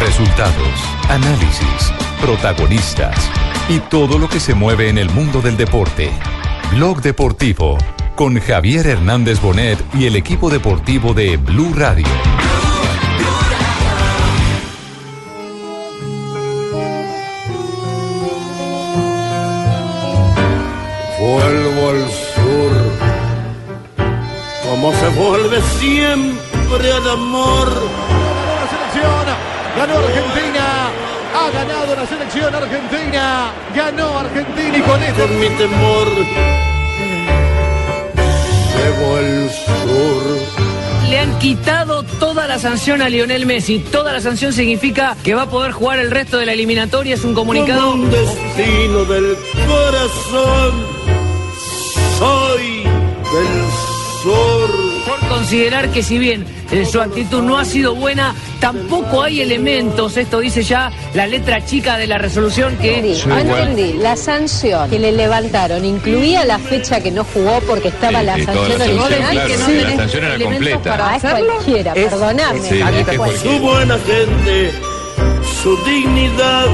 Resultados, análisis, protagonistas y todo lo que se mueve en el mundo del deporte. Blog Deportivo con Javier Hernández Bonet y el equipo deportivo de Blue Radio. Vuelvo al sur, como se vuelve siempre al amor. la selección, ganó Argentina, ha ganado la selección argentina, ganó Argentina y con esto mi temor, llevo el sur. Le han quitado toda la sanción a Lionel Messi. Toda la sanción significa que va a poder jugar el resto de la eliminatoria. Es un comunicado. Como un destino del corazón, soy del sur. Por considerar que si bien eh, su actitud no ha sido buena, tampoco hay elementos, esto dice ya la letra chica de la resolución que... Entendí, no entendí. La sanción que le levantaron incluía la fecha que no jugó porque estaba Sí, la sí, sanción la sanción, original. claro, que sí, no la sanción era completa. Para es cualquiera, perdoname. Sí, es que Su buena gente, su dignidad,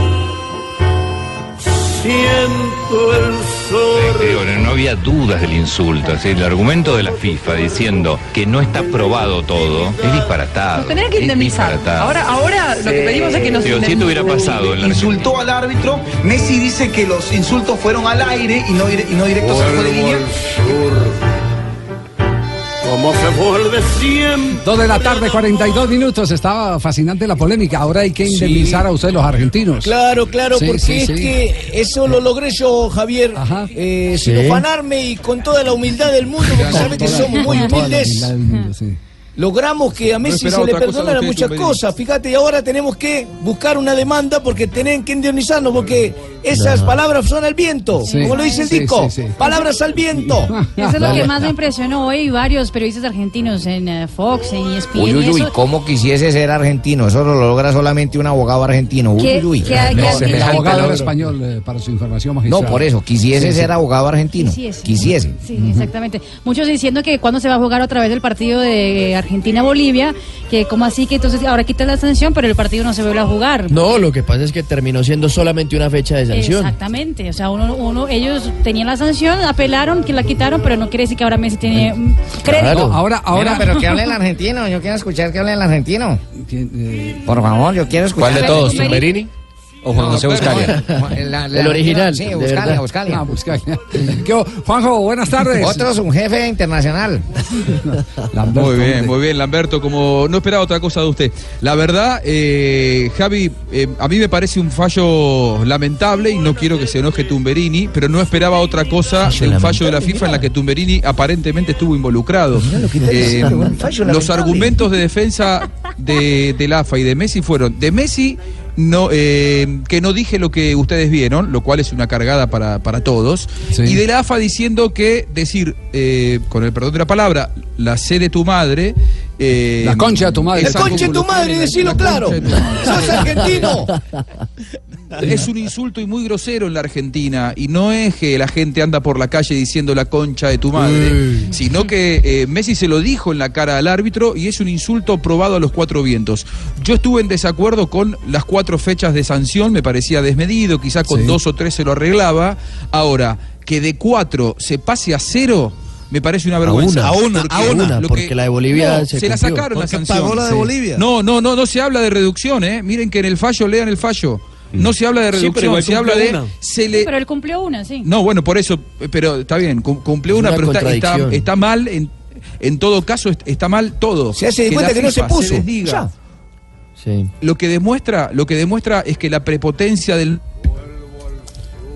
siento el sur. Digo, no, no había dudas del insulto. así, el argumento de la FIFA diciendo que no está probado todo es disparatado. Nos tendrían que indemnizar. Ahora, ahora lo que pedimos es que nos Digo, si esto hubiera pasado en la Insultó al árbitro. Messi dice que los insultos fueron al aire y no, dire- y no directos al de línea. sur, como se vuelve siempre. Dos de la tarde, 42 minutos. Estaba fascinante la polémica. Ahora hay que indemnizar a ustedes los argentinos. Claro, claro, Sí, porque sí, es sí. que eso lo logré yo, Javier, eh, sin ufanarme y con toda la humildad del mundo, porque sabes que Toda- somos muy humildes. mundo. Logramos que a Messi se le perdonaran muchas cosas. Fíjate, y ahora tenemos que buscar una demanda porque tienen que indemnizarnos, porque esas palabras son al viento, Sí. como lo dice el Sí, disco. sí, sí. Palabras al viento. Eso es lo que más me impresionó hoy. Varios periodistas argentinos en eh, Fox, en ESPN. Uy, uy, uy, eso, cómo quisiese ser argentino. Eso lo logra solamente un abogado argentino. Uy, ¿Qué- uy, uy. qué El abogado español, eh, para su información No, magistral. por eso, quisiese Sí, sí. ser abogado argentino. Quisiese. Quisiese. Sí, exactamente. Muchos diciendo que cuando se va a jugar otra vez el partido de Argentina-Bolivia, que como así que entonces ahora quita la sanción, pero el partido no se vuelve a jugar. No, lo que pasa es que terminó siendo solamente una fecha de Exactamente, o sea, uno, uno, ellos tenían la sanción, apelaron, que la quitaron, pero no quiere decir que ahora Messi tiene crédito. No, ahora, ahora. Pero que hable el argentino. Yo quiero escuchar que hable el argentino. ¿Quién, eh, Por favor, yo quiero escuchar. ¿Cuál de todos, Tumberini? ¿O Juan José Buscalia? El original, Sí, Buscalia. Buscalia. ah, Buscalia. ¿Qué hubo? Juanjo, buenas tardes. Otro es un jefe internacional. Lamberto, Muy bien, muy bien, Lamberto. Como no esperaba otra cosa de usted. La verdad, eh, Javi, eh, a mí me parece un fallo lamentable y no quiero que se enoje Tumberini, pero no esperaba otra cosa de un fallo de la FIFA en la que Tumberini aparentemente estuvo involucrado. Eh, los argumentos de defensa de, del AFA y de Messi fueron de Messi. No, eh, que no dije lo que ustedes vieron, lo cual es una cargada para, para todos. Sí. Y de la AFA diciendo que decir, eh, con el perdón de la palabra, la C de tu madre. Eh, La concha de tu madre. es La concha de tu madre, decilo la claro. ¡Sos argentino! Es un insulto y muy grosero en la Argentina. Y no es que la gente anda por la calle diciendo la concha de tu madre, sino que eh, Messi se lo dijo en la cara al árbitro y es un insulto probado a los cuatro vientos. Yo estuve en desacuerdo con las cuatro fechas de sanción, me parecía desmedido, quizás con Sí. dos o tres se lo arreglaba. Ahora, que de cuatro se pase a cero. Me parece una vergüenza. una, a una, a una, lo porque la de Bolivia No, se se, la sacaron la sanción. pagó la de Sí. Bolivia. No, no, no, no se habla de reducción, ¿eh? Miren que en el fallo, lean el fallo. No se habla de reducción, se habla de. Se le, Pero él cumplió una, sí. no, bueno, por eso, pero está bien, cum- cumplió Es una, una pero está, está, mal, en, en todo caso est- está mal todo. Se hace de cuenta que no se puso. Ya. Sí. Lo que demuestra, lo que demuestra es que la prepotencia del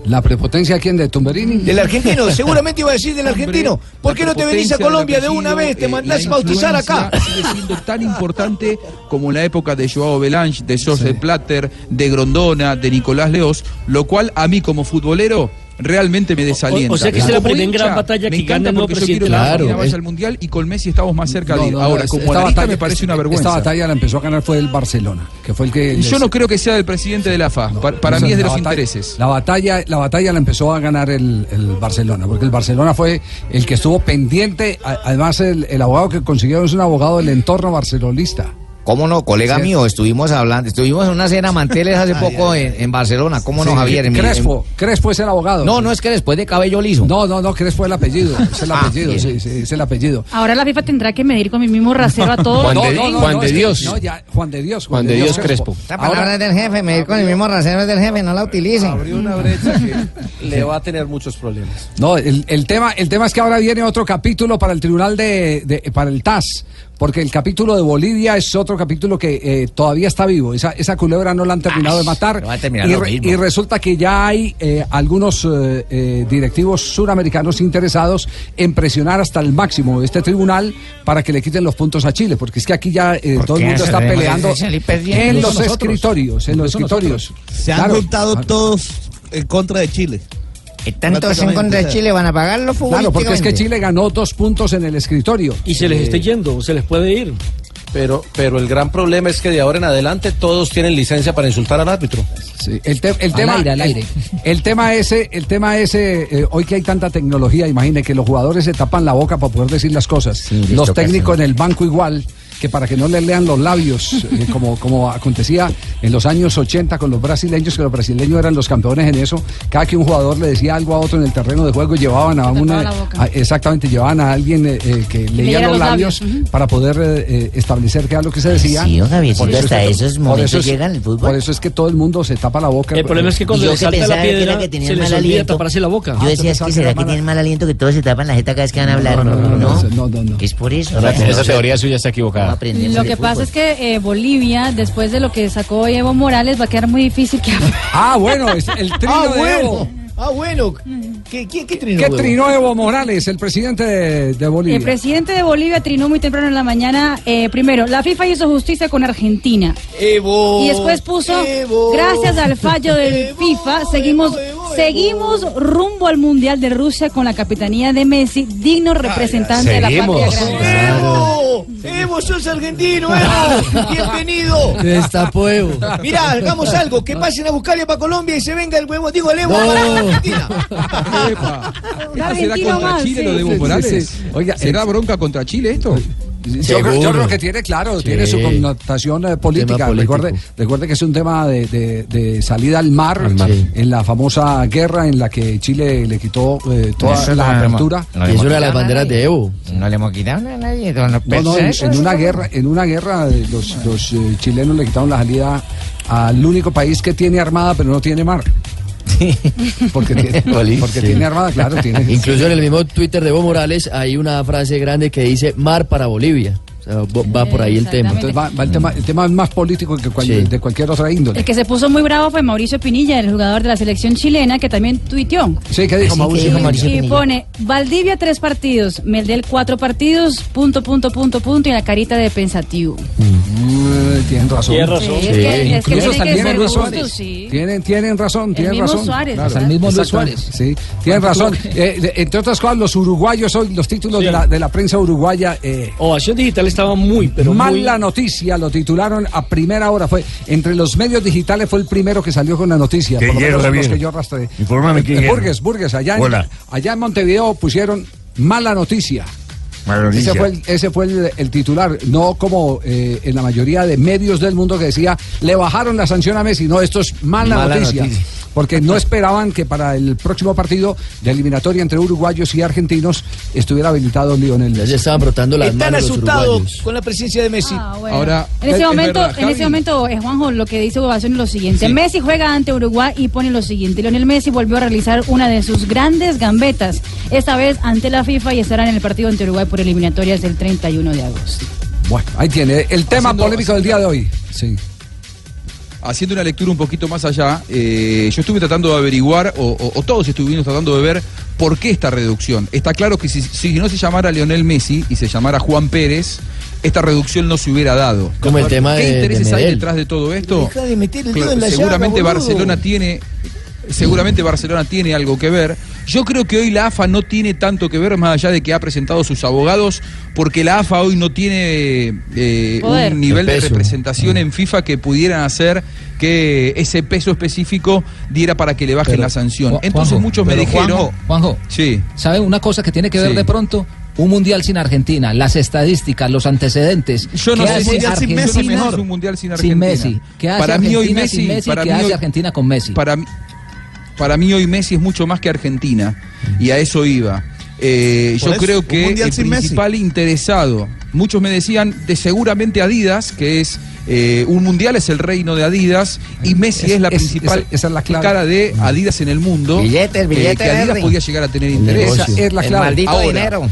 ¿La prepotencia quién? ¿De Tumberini? Del argentino, seguramente iba a decir del argentino. ¿Por qué no te venís a Colombia de una vez? Te mandás bautizar acá. Sigue siendo tan importante como en la época de Joao Belange, de José Platter, de Grondona, de Nicolás Leos, lo cual a mí como futbolero realmente me desalienta. O- o sea que esa es la primera gran batalla me que encanta gana el nuevo yo quiero presidente. Claro, vaya es- al Mundial y con Messi estamos más cerca de No, no, Ahora, no, como esta analista batalla- me parece una esta vergüenza. batalla la empezó a ganar fue el Barcelona, que fue el que... Yo no creo que sea del presidente de la FA. Pa- para Esa mí es de la los batalla- intereses. La batalla, la batalla la empezó a ganar el, el Barcelona, porque el Barcelona fue el que estuvo pendiente. Además, el, el abogado que consiguieron es un abogado del entorno barcelonista. ¿Cómo no, colega Sí. mío? Estuvimos hablando, estuvimos en una cena manteles hace poco en, en Barcelona. ¿Cómo no, Javier? En mi- Crespo, Crespo es el abogado. No, no es que después de cabello liso. No, no, no, Crespo es el apellido. Es el Ah, apellido, bien. sí, sí, es el apellido. Ahora la FIFA tendrá que medir con mi mismo rasero a todos. Juan de- gringos. no, no, no, es que- no, ya, Juan de Dios. Juan de Dios Crespo. Esta palabra es del jefe, medir con el mismo rasero es del jefe, no la utilicen. Abrió una brecha que le va a tener muchos problemas. No, el, el tema, el tema es que ahora viene otro capítulo para el tribunal de, de- para el TAS, porque el capítulo de Bolivia es otro capítulo que eh, todavía está vivo. Esa, esa culebra no la han terminado de matar. no va a terminar y, lo re- mismo. y resulta que ya hay eh, algunos eh, eh, directivos suramericanos interesados en presionar hasta el máximo este tribunal para que le quiten los puntos a Chile, porque es que aquí ya eh, ¿Por todo el mundo está peleando en los nosotros. escritorios, en los escritorios. nosotros. Se han Claro. juntado todos en contra de Chile. Están todos en contra de Chile, van a pagarlo Claro, porque es que. Chile ganó dos puntos en el escritorio. Y se les Eh, está yendo, se les puede ir. Pero, pero el gran problema es que de ahora en adelante todos tienen licencia para insultar al árbitro. Sí, el, te- el Al tema, aire, al aire. El, el tema ese, el tema ese, eh, hoy que hay tanta tecnología, imagine que los jugadores se tapan la boca para poder decir las cosas. los técnicos en el banco igual, que para que no les lean los labios, eh, como, como acontecía en los años 80 con los brasileños, que los brasileños eran los campeones en eso. Cada que un jugador le decía algo a otro en el terreno de juego, llevaban a una, a- exactamente, llevaban a alguien eh, eh, que leía los los labios, para poder eh, establecer qué era lo que se decía. Sí, don Javiercito, Por eso hasta es que- esos por momentos eso es- llegan en el fútbol. Por eso es que todo el mundo se tapa la boca. El problema es que cuando Yo le que salta la pensaba que era piedra, que tenían se les mal olvida aliento. taparse la boca. Yo decía, es que será que tienen mal aliento que todos se tapan la jeta cada vez que van a hablar. No, no, no, Es por eso. Esa teoría suya está equivocada. Lo que pasa es que eh, Bolivia, después de lo que sacó Evo Morales, va a quedar muy difícil que Ah, bueno, es el trino Ah, de bueno. Evo. Ah, bueno. ¿Qué, qué, qué trinó Evo Morales, el presidente de, de Bolivia? El presidente de Bolivia trinó muy temprano en la mañana. eh, primero, la FIFA hizo justicia con Argentina. Evo. Y después puso, Evo, gracias al fallo del FIFA, seguimos, seguimos rumbo al Mundial de Rusia con la capitanía de Messi, digno representante de la patria grande. Evo, Evo, sos argentino, Evo. Bienvenido. Destapó Evo. Mirá, hagamos algo, que pasen a buscarle para Colombia y se venga el huevo, digo el Evo No. para Argentina. Epa. ¿Esto será contra más, Chile sí. lo de Evo Sí, sí, Morales? sí. Oiga, ¿Será bronca contra Chile esto? Yo, creo- yo creo que tiene, claro, tiene su connotación eh, política. Recuerde, recuerde que es un tema de, de- de salida al mar, Sí. en la famosa guerra en la que Chile le quitó eh, toda la no apertura. es una de las banderas de Evo. No le hemos quitado a nadie. No, no, en, Perceso, en una guerra, en una guerra eh, los, los eh, chilenos le quitaron la salida al único país que tiene armada pero no tiene mar. Porque tiene, porque Sí. tiene armada, claro, tiene. Incluso en el mismo Twitter de Evo Morales hay una frase grande que dice mar para Bolivia. O sea, bo- va por ahí el tema. Entonces va, va el tema, el tema es más político que cual- Sí. de cualquier otra índole. El que se puso muy bravo fue Mauricio Pinilla, el jugador de la selección chilena, que también tuiteó. Sí, ¿qué dijo Así que Mauricio? dijo Mauricio Y Pinilla. pone, Valdivia tres partidos, Meldel cuatro partidos, punto, punto, punto, punto, y la carita de pensativo. Mm, tienen razón. Tiene razón. Sí, es que- es que Incluso tiene hasta que el ser mismo justo, Suárez. sí. Tienen, tienen razón, tienen mismo razón. Suárez, Claro. El mismo Luis Suárez. Sí, tienen razón. Eh, entre otras cosas, los uruguayos hoy, los títulos Sí. de, la, de la prensa uruguaya. Eh, Ovación Digital estaba muy, pero muy... Mala noticia, lo titularon a primera hora. Fue entre los medios digitales fue el primero que salió con la noticia. ¿Qué por lo menos los que yo arrastré. Infórmame Eh, hierra. Burgues, Burgues, allá en, allá en Montevideo pusieron mala noticia. Ese fue, el, ese fue el, el titular, no como eh, en la mayoría de medios del mundo que decía, le bajaron la sanción a Messi. No, esto es mala, Mala noticia, noticia. Porque no esperaban que para el próximo partido de eliminatoria entre uruguayos y argentinos estuviera habilitado Lionel Ya Messi. se estaban brotando las Están manos asustados con la presencia de Messi. Ah, bueno. Ahora, en es- ese es momento, verdad, en ese momento, eh, Juanjo, lo que dice Ovación es lo siguiente. Messi juega ante Uruguay y pone lo siguiente. Lionel Messi volvió a realizar una de sus grandes gambetas, esta vez ante la FIFA y estará en el partido ante Uruguay por eliminatorias del 31 de agosto. Bueno, ahí tiene el tema Haciendo- polémico del día de hoy. Sí. haciendo una lectura un poquito más allá, eh, yo estuve tratando de averiguar, o, o- o todos estuvimos tratando de ver por qué esta reducción. Está claro que si, si no se llamara Lionel Messi y se llamara Juan Pérez, esta reducción no se hubiera dado. Como el tema ¿Qué de- de intereses hay Medel. detrás de todo esto? Deja de meter el dedo Claro, en la llaga, seguramente. Barcelona tiene seguramente Barcelona tiene algo que ver. Yo creo que hoy la AFA no tiene tanto que ver, más allá de que ha presentado sus abogados, porque la AFA hoy no tiene eh, un nivel de representación en FIFA que pudieran hacer que ese peso específico diera para que le bajen Pero, la sanción. Entonces Juanjo, muchos me dijeron... Juanjo, Juanjo, sí. ¿sabe una cosa que tiene que ver Sí. de pronto? Un mundial sin Argentina, las estadísticas, los antecedentes. Yo no ¿Qué sé Argentina sin Messi mejor. un mundial sin Argentina. Messi. ¿Qué hace Para mí hoy Argentina Messi, sin Messi? para ¿Qué mí hace hoy- Argentina con Messi? Para mí, para mí hoy Messi es mucho más que Argentina y a eso iba. Eh, yo eso, creo que el Messi. principal interesado, muchos me decían de seguramente Adidas, que es eh, un mundial es el reino de Adidas y Messi es, Es- la es- principal esa- esa es la clave. cara de Adidas en el mundo. Billetes, eh, billetes, que Adidas podía llegar a tener interés. Esa es la El clave. maldito Ahora, dinero.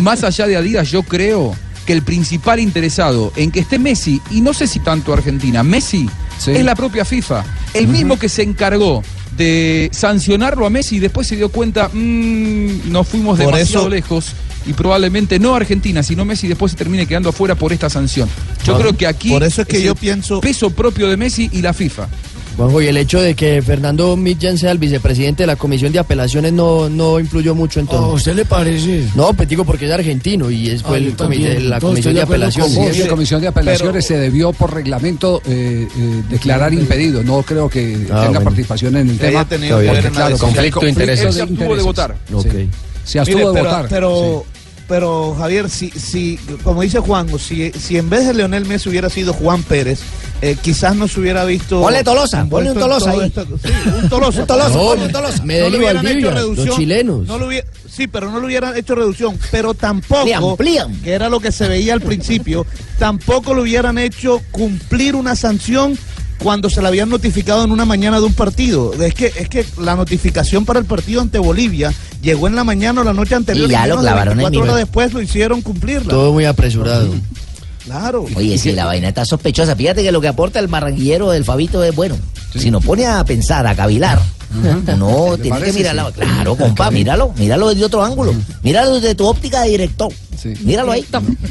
más allá de Adidas, yo creo que el principal interesado en que esté Messi, y no sé si tanto Argentina, Messi es la propia FIFA. El mismo que se encargó de sancionarlo a Messi y después se dio cuenta, "Mm, nos fuimos Por demasiado eso- lejos y probablemente no Argentina, sino Messi después se termine quedando afuera por esta sanción. Yo creo que aquí por eso es que el yo pienso- peso propio de Messi y la FIFA. Juanjo, y el hecho de que Fernando Millán sea el vicepresidente de la Comisión de Apelaciones no, no influyó mucho en todo. ¿A usted le parece? No, pues digo porque es argentino y es fue Ah, el comité- la Comisión de Apelaciones. Sí, la comisión de apelaciones se debió por reglamento eh, eh, declarar impedido. No creo que Ah, tenga bueno. participación en el Que tema. tenido que ver en la claro, decisión. conflicto de intereses. Él se abstuvo de votar. Ok. Sí. Se abstuvo Mire, de pero, votar. Pero, pero Javier, si, si, como dice Juan, si, si en vez de Leonel Messi hubiera sido Juan Pérez, eh, quizás no se hubiera visto. Ponle Tolosa, ponle un Tolosa ahí. esto- sí, un Tolosa. Un Tolosa, No, ponle un Tolosa. Medellín no le hubieran hecho los reducción. chilenos. No lo hubiera- sí, pero no le hubieran hecho reducción. Pero tampoco, Le amplían. que era lo que se veía al principio, tampoco le hubieran hecho cumplir una sanción cuando se la habían notificado en una mañana de un partido. Es que, es que la notificación para el partido ante Bolivia llegó en la mañana o la noche anterior. Y ya lo menos de clavaron en 24 horas después lo hicieron cumplirla. Todo muy apresurado. Claro. Oye, sí, la vaina está sospechosa. Fíjate que lo que aporta el marranguillero del Fabito es bueno. Si nos pone a pensar, a cavilar, no, tiene que mirarlo. Sí. Claro, compa, míralo, míralo desde otro ángulo. Míralo desde tu óptica de director. Míralo ahí.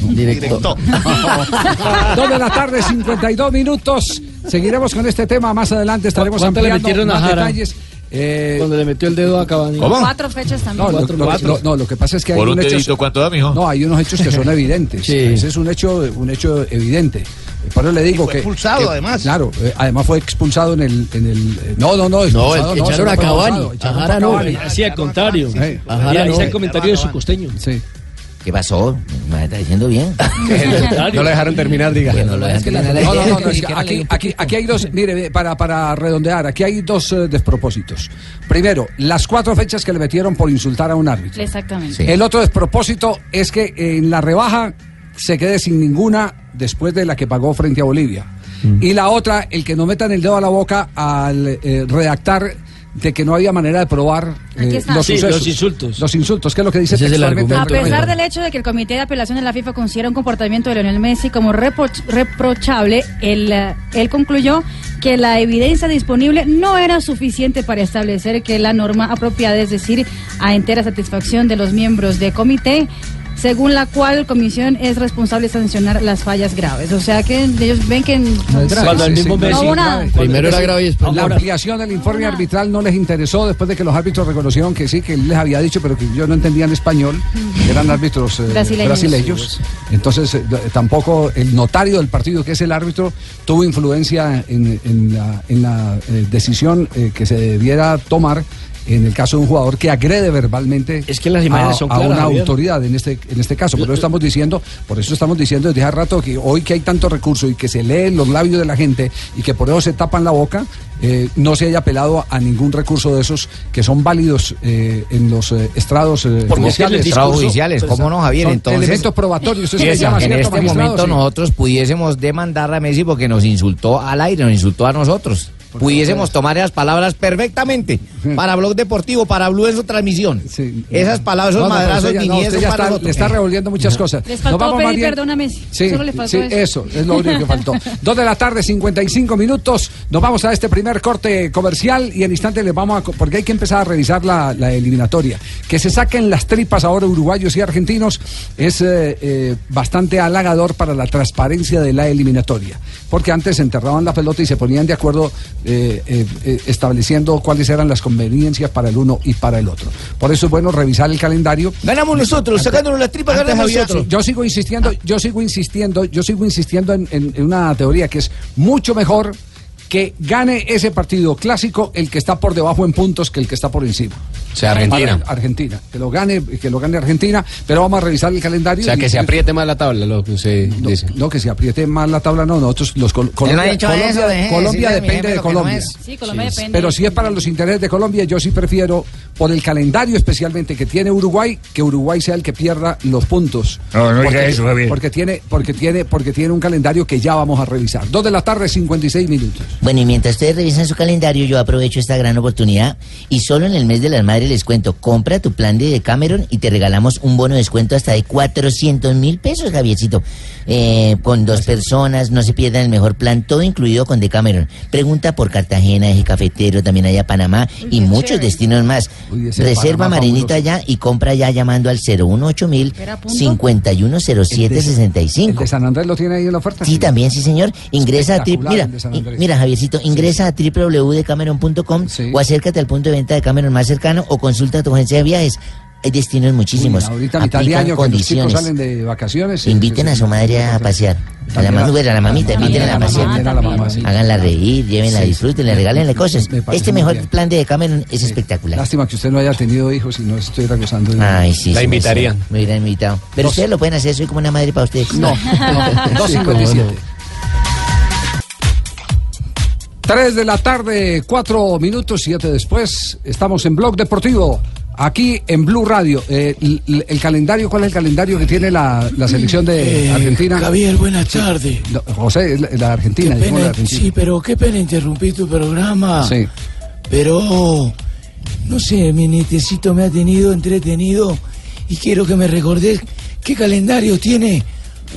Directo. Dos de la tarde, 52 minutos. Seguiremos con este tema. Más adelante estaremos ¿Cuánto le ampliando a más Jara? detalles. Eh, Cuando le metió el dedo a Cavani. Cuatro fechas también. no, lo, no, lo que pasa es que hay Por un unos hechos- dedito, ¿cuánto da, mijo? No, hay unos hechos que son evidentes. Sí. Ese es un hecho, un hecho evidente. Por eso le digo fue que. expulsado, que- además. Claro, eh, además fue expulsado en el. En el eh, no, no, no. expulsado, echaron no a fue Cavani, expulsado, a echaron Jara a no. Cavani. Así al contrario. Sí. Ajá, Mira, no. el comentario de su costeño. Sí. ¿Qué pasó? Me está diciendo bien. No lo dejaron terminar, diga. Que no No, no, no, no, es que aquí, aquí, aquí hay dos, mire, para, para redondear, aquí hay dos eh, despropósitos. Primero, las cuatro fechas que le metieron por insultar a un árbitro. Exactamente. Sí. El otro despropósito es que en la rebaja se quede sin ninguna después de la que pagó frente a Bolivia. Y la otra, el que no metan el dedo a la boca al eh, redactar de que no había manera de probar eh, los Sí, sucesos. los insultos. Los insultos, que es lo que dice Ese es el. A pesar del hecho de que el Comité de Apelación de la FIFA considera un comportamiento de Lionel Messi como reproch- reprochable, él, él concluyó que la evidencia disponible no era suficiente para establecer que la norma apropiada, es decir, a entera satisfacción de los miembros del comité, según la cual comisión es responsable de sancionar las fallas graves. O sea que ellos ven que No es grave, Cuando el sí, mismo sí, Messi- no, No hubo nada. grave. Primero era grave y después La ampliación del informe arbitral no les interesó después de que los árbitros reconocieron que sí, que él les había dicho, pero que yo no entendía en español, que eran árbitros eh, Brasileños. brasileños. Entonces, eh, tampoco el notario del partido, que es el árbitro, tuvo influencia en, en la, en la, eh, decisión eh, que se debiera tomar en el caso de un jugador que agrede verbalmente Es que las imágenes a, son a claras, una Javier. autoridad en este en este caso. Por eso estamos diciendo, por eso estamos diciendo desde hace rato que hoy que hay tanto recurso y que se leen los labios de la gente y que por eso se tapan la boca, eh, no se haya apelado a ningún recurso de esos que son válidos eh, en los eh, estrados eh, es judiciales. Estrados judiciales, ¿cómo no, Javier? Son Entonces- elementos probatorios. Se llama, en ¿cierto, este magistrado? momento Sí. nosotros pudiésemos demandar a Messi porque nos insultó al aire, nos insultó a nosotros. Pudiésemos tomar esas palabras perfectamente para Blog Deportivo, para Blue en su transmisión. Esas palabras, esos No, no, pero madrazos, ya- ni no, ya para está, nosotros. le está revolviendo muchas cosas. Les faltó vamos pedir perdón a Messi. Sí, Solo le faltó sí, eso. eso es lo único que faltó. Dos de la tarde, 55 minutos. Nos vamos a este primer corte comercial y en instante les vamos a. Porque hay que empezar a revisar la, la eliminatoria. Que se saquen las tripas ahora uruguayos y argentinos es eh, eh, bastante halagador para la transparencia de la eliminatoria. Porque antes enterraban la pelota y se ponían de acuerdo eh, eh, eh, estableciendo cuáles eran las conveniencias para el uno y para el otro. Por eso es bueno revisar el calendario. Ganamos nosotros, sacándonos las tripas, ganamos había- nosotros. yo sigo insistiendo, yo sigo insistiendo, yo sigo insistiendo en, en- en una teoría que es mucho mejor que gane ese partido clásico el que está por debajo en puntos que el que está por encima. O sea, Argentina. Para- Argentina. Que lo gane, que lo gane Argentina, pero vamos a revisar el calendario. O sea, y- que se apriete más la tabla, lo que usted dice. No, que se apriete más la tabla, no, nosotros los col- no Colombia, Colombia, eso, Colombia depende de no Colombia. es. Sí, Colombia depende. Pero si es para los intereses de Colombia, yo sí prefiero, por el calendario especialmente que tiene Uruguay, que Uruguay sea el que pierda los puntos. No, no diga porque, eso, Javier. Porque tiene, porque, tiene, porque tiene un calendario que ya vamos a revisar. Dos de la tarde, 56 minutos. Bueno, y mientras ustedes revisan su calendario, yo aprovecho esta gran oportunidad y solo en el mes de las madres les cuento, compra tu plan de Cameron y te regalamos un bono de descuento hasta de 400 mil pesos, Javiercito. Eh, con dos personas, no se pierdan el mejor plan, todo incluido con Decameron. Pregunta por Cartagena, Eje Cafetero, también allá Panamá y muchos destinos más. ese Reserva Panamá Marinita ya y compra ya llamando al 018000 mil 510765. ¿El de San Andrés lo tiene ahí en la oferta? Sí, también, sí, señor. Ingresa a mira, mira, Javiercito, ingresa a www.decameron.com o acércate al punto de venta de Cameron más cercano o consulta tu agencia de viajes. Hay destinos muchísimos. Uy, ahorita a mitad de Aplican año que los chicos condiciones. salen de vacaciones. sí, Inviten a su madre a pasear. A la mamá, a la mamita, invítenla a a la pasear. a. Háganla reír, llévenla, Sí, sí. disfrútenla, regálenle cosas. me Este mejor bien. plan de Cameron es espectacular. Lástima que usted no haya tenido hijos y no estuviera gozando de Ay, sí, La sí, invitarían. Me hubieran invitado. Pero ustedes lo pueden hacer, soy como una madre para ustedes. No, no, 257. 3 de la tarde, 4 minutos, 7 después. Estamos en Blog Deportivo, aquí en Blue Radio. Eh, el, calendario, ¿cuál es el calendario que tiene la, la selección de Eh, Argentina? Javier, buenas tardes. No, José, la, la Argentina. Pena- la Argentina. sí, pero qué pena interrumpir tu programa. Sí. Pero, no sé, mi nietecito me ha tenido entretenido y quiero que me recordes qué calendario tiene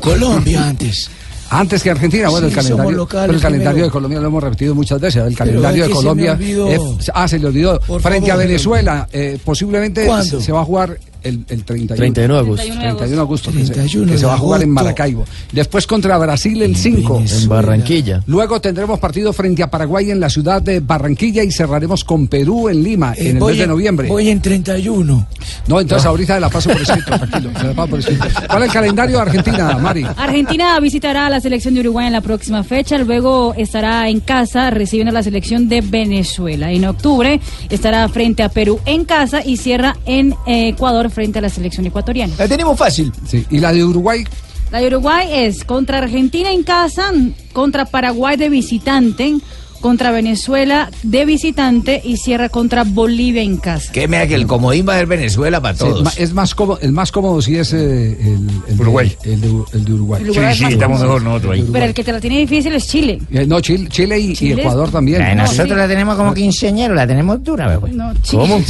Colombia antes. Antes que Argentina, bueno, Sí, el calendario, locales pero el calendario primero. de Colombia lo hemos repetido muchas veces. El calendario de se Colombia. olvidó. es- ah, se le olvidó. Por Frente a. Venezuela, eh, posiblemente ¿Cuándo? se va a jugar el, el 31, 31 de agosto. 31 de agosto, que se- 31 que se va a jugar en. Maracaibo. Después contra Brasil el 5. En Barranquilla. Luego tendremos partido frente a Paraguay en la ciudad de Barranquilla y cerraremos con Perú en Lima Eh, en el mes de noviembre. Voy en 31. No, entonces ahorita la paso por escrito, tranquilo. se la paso por escrito. ¿Cuál es el calendario de Argentina, Mari? Argentina visitará a la selección de Uruguay en la próxima fecha, luego estará en casa recibiendo a la selección de Venezuela. En octubre estará frente a Perú en casa y cierra en eh, Ecuador frente a la selección ecuatoriana. La tenemos fácil. Sí. ¿Y la de Uruguay? La de Uruguay es contra Argentina en casa, contra Paraguay de visitante, contra Venezuela de visitante y cierra contra Bolivia en casa. Que mira que el comodín va a ser Venezuela para Sí, todos. es más cómodo, el más cómodo sí es eh, el, el de- Uruguay. el, de, el de Uruguay. El Uruguay es más cómodo. nosotros ahí. Pero el que te la tiene difícil es Chile. Eh, no, Chile, Chile y. Ecuador también. Eh, No, nosotros sí. la tenemos como quinceañero, la tenemos dura, güey. No, Chile.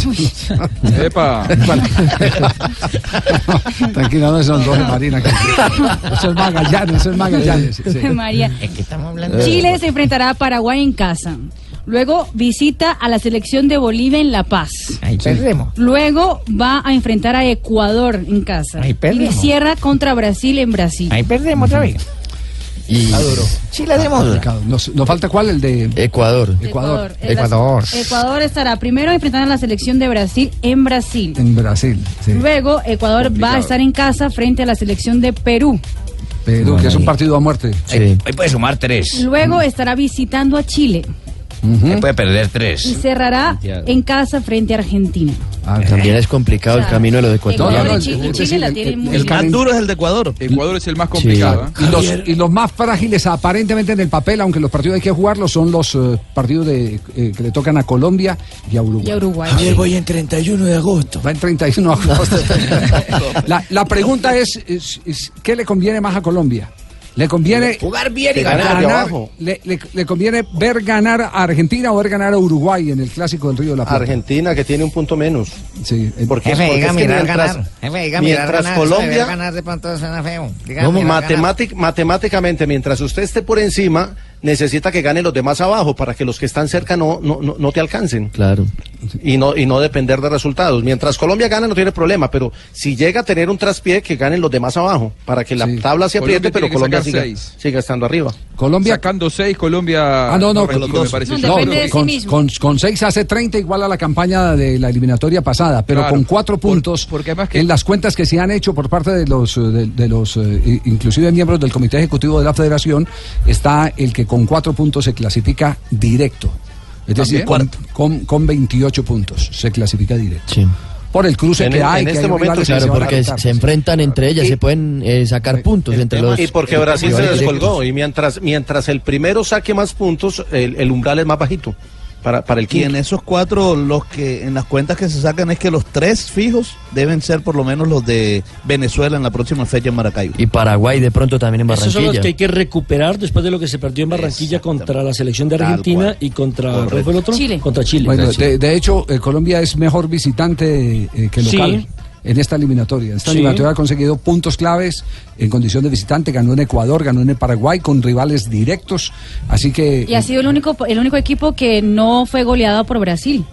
Epa. Tranquila, no son dos de Marina. que- Eso es Magallanes, eso es Magallanes. sí. María. Es que estamos hablando Chile se enfrentará a Paraguay en casa. Luego visita a la selección de Bolivia en La Paz. Ahí perdemos. Luego va a enfrentar a Ecuador en casa. Ahí y perdemos. cierra contra Brasil en Brasil. Ahí perdemos otra vez. Y. Complicado. Nos, nos falta cuál, el de Ecuador. Ecuador. El- Ecuador estará primero enfrentando a la selección de Brasil en Brasil. En Brasil. sí. Luego Ecuador va a estar en casa frente a la selección de Perú. Perú, que es un partido a muerte. Ahí, ahí puede sumar tres. Luego estará visitando a Chile Ahí puede perder y tres. cerrará en casa frente a Argentina. Ah, También es complicado O sea, el camino de los Ecuador ecuatorianos. y y el- el- calen- duro es el de Ecuador. Ecuador es el más complicado. ¿eh? Y los, y los más frágiles aparentemente en el papel, aunque los partidos hay que jugarlos, son los eh, partidos de, eh, que le tocan a Colombia y a Uruguay. Y a Uruguay. Javier, voy en 31 de agosto. Va en 31 de agosto. la, la pregunta es, es- es, ¿qué le conviene más a Colombia? Le conviene Jugar bien y ganar. ganar- le, le- le conviene ver ganar a Argentina o ver ganar a Uruguay en el clásico del Río de la Plata. Argentina que tiene un punto menos. Sí, porque, Jefe, porque diga es que mirar mientras, ganar. Jefe, diga mirar mientras ganar. Colombia ganar de pronto suena feo. Diga No, mirar ganar. matematic- matemáticamente, mientras usted esté por encima, necesita que ganen los demás abajo para que los que están cerca no, no, no, no te alcancen. Claro. Y no, y no depender de resultados. Mientras Colombia gana no tiene problema, pero si llega a tener un traspié, que ganen los demás abajo, para que la tabla se Colombia apriete, pero que Colombia siga, seis. siga estando arriba. Colombia Sacando seis, Colombia. Ah, no, no, arrancó, con, me parece. no, con, con- con seis hace 30 igual a la campaña de la eliminatoria pasada, pero Claro, con cuatro puntos en las cuentas que se han hecho por parte de los, eh, de, de los eh, inclusive miembros del Comité Ejecutivo de la Federación, está el que con cuatro puntos se clasifica directo. Es decir, con, con, con 28 puntos se clasifica directo. Por el cruce En que hay, en que este hay momento, Claro, se porque se enfrentan entre ellas, se pueden eh, sacar puntos entre los. Y porque Brasil se descolgó, directos. y mientras, mientras el primero saque más puntos, el, el umbral es más bajito para, para el Y quinto. en esos cuatro, los que en las cuentas que se sacan es que los tres fijos deben ser por lo menos los de Venezuela en la próxima fecha en Maracaibo. Y Paraguay de pronto también en Esos son los Barranquilla. que hay que recuperar después de lo que se perdió en Barranquilla contra la selección de Argentina y contra ¿cuál Correcto. fue el otro? Chile. Contra Chile. Bueno, Chile. de, de hecho, eh, Colombia es mejor visitante eh, que Sí. En esta eliminatoria. En esta Sí. eliminatoria ha conseguido puntos claves en condición de visitante. Ganó en Ecuador, ganó en el Paraguay con rivales directos. Así que. Y ha sido el único, el único equipo que no fue goleado por Brasil.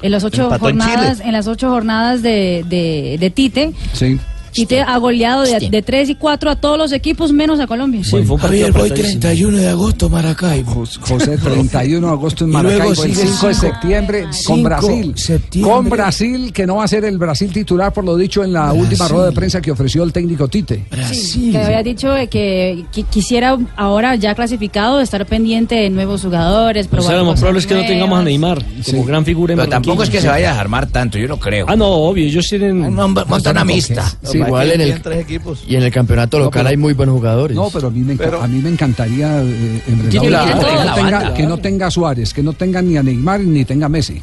En las ocho Empató jornadas, en, las ocho jornadas de, de, de Tite, Sí. Tite ha goleado de, de 3 y 4 a todos los equipos menos a Colombia. Javier, voy 31 de agosto, Maracaibo. José, 31 de agosto en Y luego Maracaibo, el sigue 5 de septiembre con Brasil. septiembre. Con Brasil, que no va a ser el Brasil titular por lo dicho en la última rueda de prensa que ofreció el técnico Tite. Sí, que había dicho que, qui- quisiera ahora ya clasificado estar pendiente de nuevos jugadores. O probar sea, lo más probable es que no tengamos a. Neymar como gran figura en Pero tampoco es que se vaya a armar tanto, yo no creo. Ah, no, obvio, ellos tienen... monta una mixta. Sí, igual en el, equipos. y en el campeonato No, local pero- hay muy buenos jugadores. No, pero a mí me, enca- a mí me encantaría eh, en que, no tenga, que no tenga Suárez, que no tenga ni a Neymar ni tenga a Messi.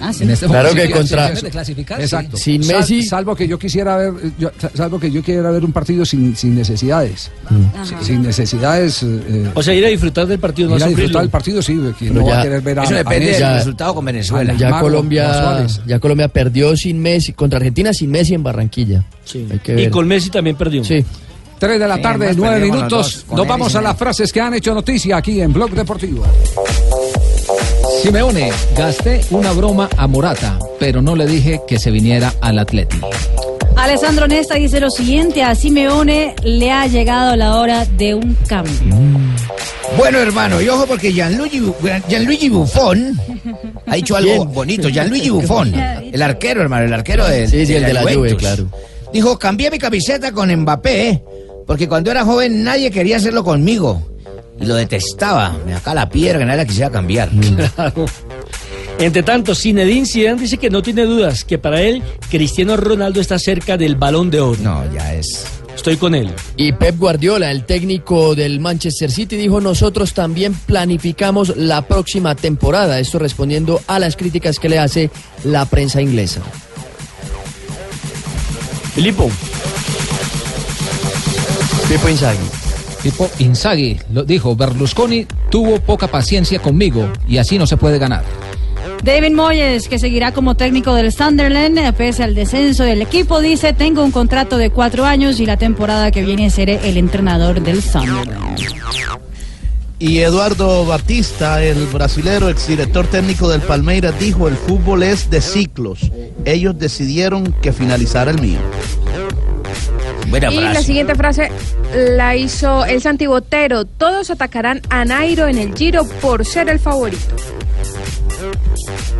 Ah, sí. En este Claro que sí, contra- sí, sí. clasificar, Exacto. sí. Sin Sal- Messi- salvo que yo quisiera ver, yo- salvo que yo quiera ver un partido sin, sin necesidades, sin, sin necesidades. eh, O sea, ir a disfrutar del partido, no ir a sufrirlo. disfrutar del partido, sí, que no va a querer ver a Eso a depende Messi, del Ya- resultado con Venezuela. a Ya a Colombia, ya Colombia perdió sin Messi contra Argentina sin Messi en Barranquilla. Sí. Hay que Y con Messi también perdió. Sí. 3 de la Sí, tarde, además 9 perdimos los minutos. dos, Nos vamos sin a las frases que han hecho noticia aquí en Blog Deportivo. Simeone, gasté una broma a Morata, pero no le dije que se viniera al Atlético. Alessandro Nesta dice lo siguiente, a Simeone le ha llegado la hora de un cambio. Bueno, hermano, y ojo porque Gianluigi, Gianluigi Buffon ha dicho algo bonito. Gianluigi Buffon, el arquero, hermano, el arquero del, Sí, sí, el de la Juventus. Juve, claro. Dijo, cambié mi camiseta con Mbappé, porque cuando era joven nadie quería hacerlo conmigo. Y lo detestaba. Me acá la piedra que nadie la quisiera cambiar. Claro. Entre tanto, Zinedine Zidane dice que no tiene dudas, que para él Cristiano Ronaldo está cerca del Balón de Oro. No, ya es. Estoy con él. Y Pep Guardiola, el técnico del Manchester City, dijo, nosotros también planificamos la próxima temporada. Esto respondiendo a las críticas que le hace la prensa inglesa. Filipo. Pippo Inzaghi. Tipo Inzaghi lo dijo, Berlusconi tuvo poca paciencia conmigo y así no se puede ganar. David Moyes, que seguirá como técnico del Sunderland, eh, pese al descenso del equipo, dice, tengo un contrato de cuatro años y la temporada que viene seré el entrenador del Sunderland. Y Eduardo Batista, el brasilero, exdirector técnico del Palmeiras, dijo, el fútbol es de ciclos. Ellos decidieron que finalizara el mío. Buena Y la siguiente frase la hizo el Santibotero. Todos atacarán a Nairo en el Giro por ser el favorito.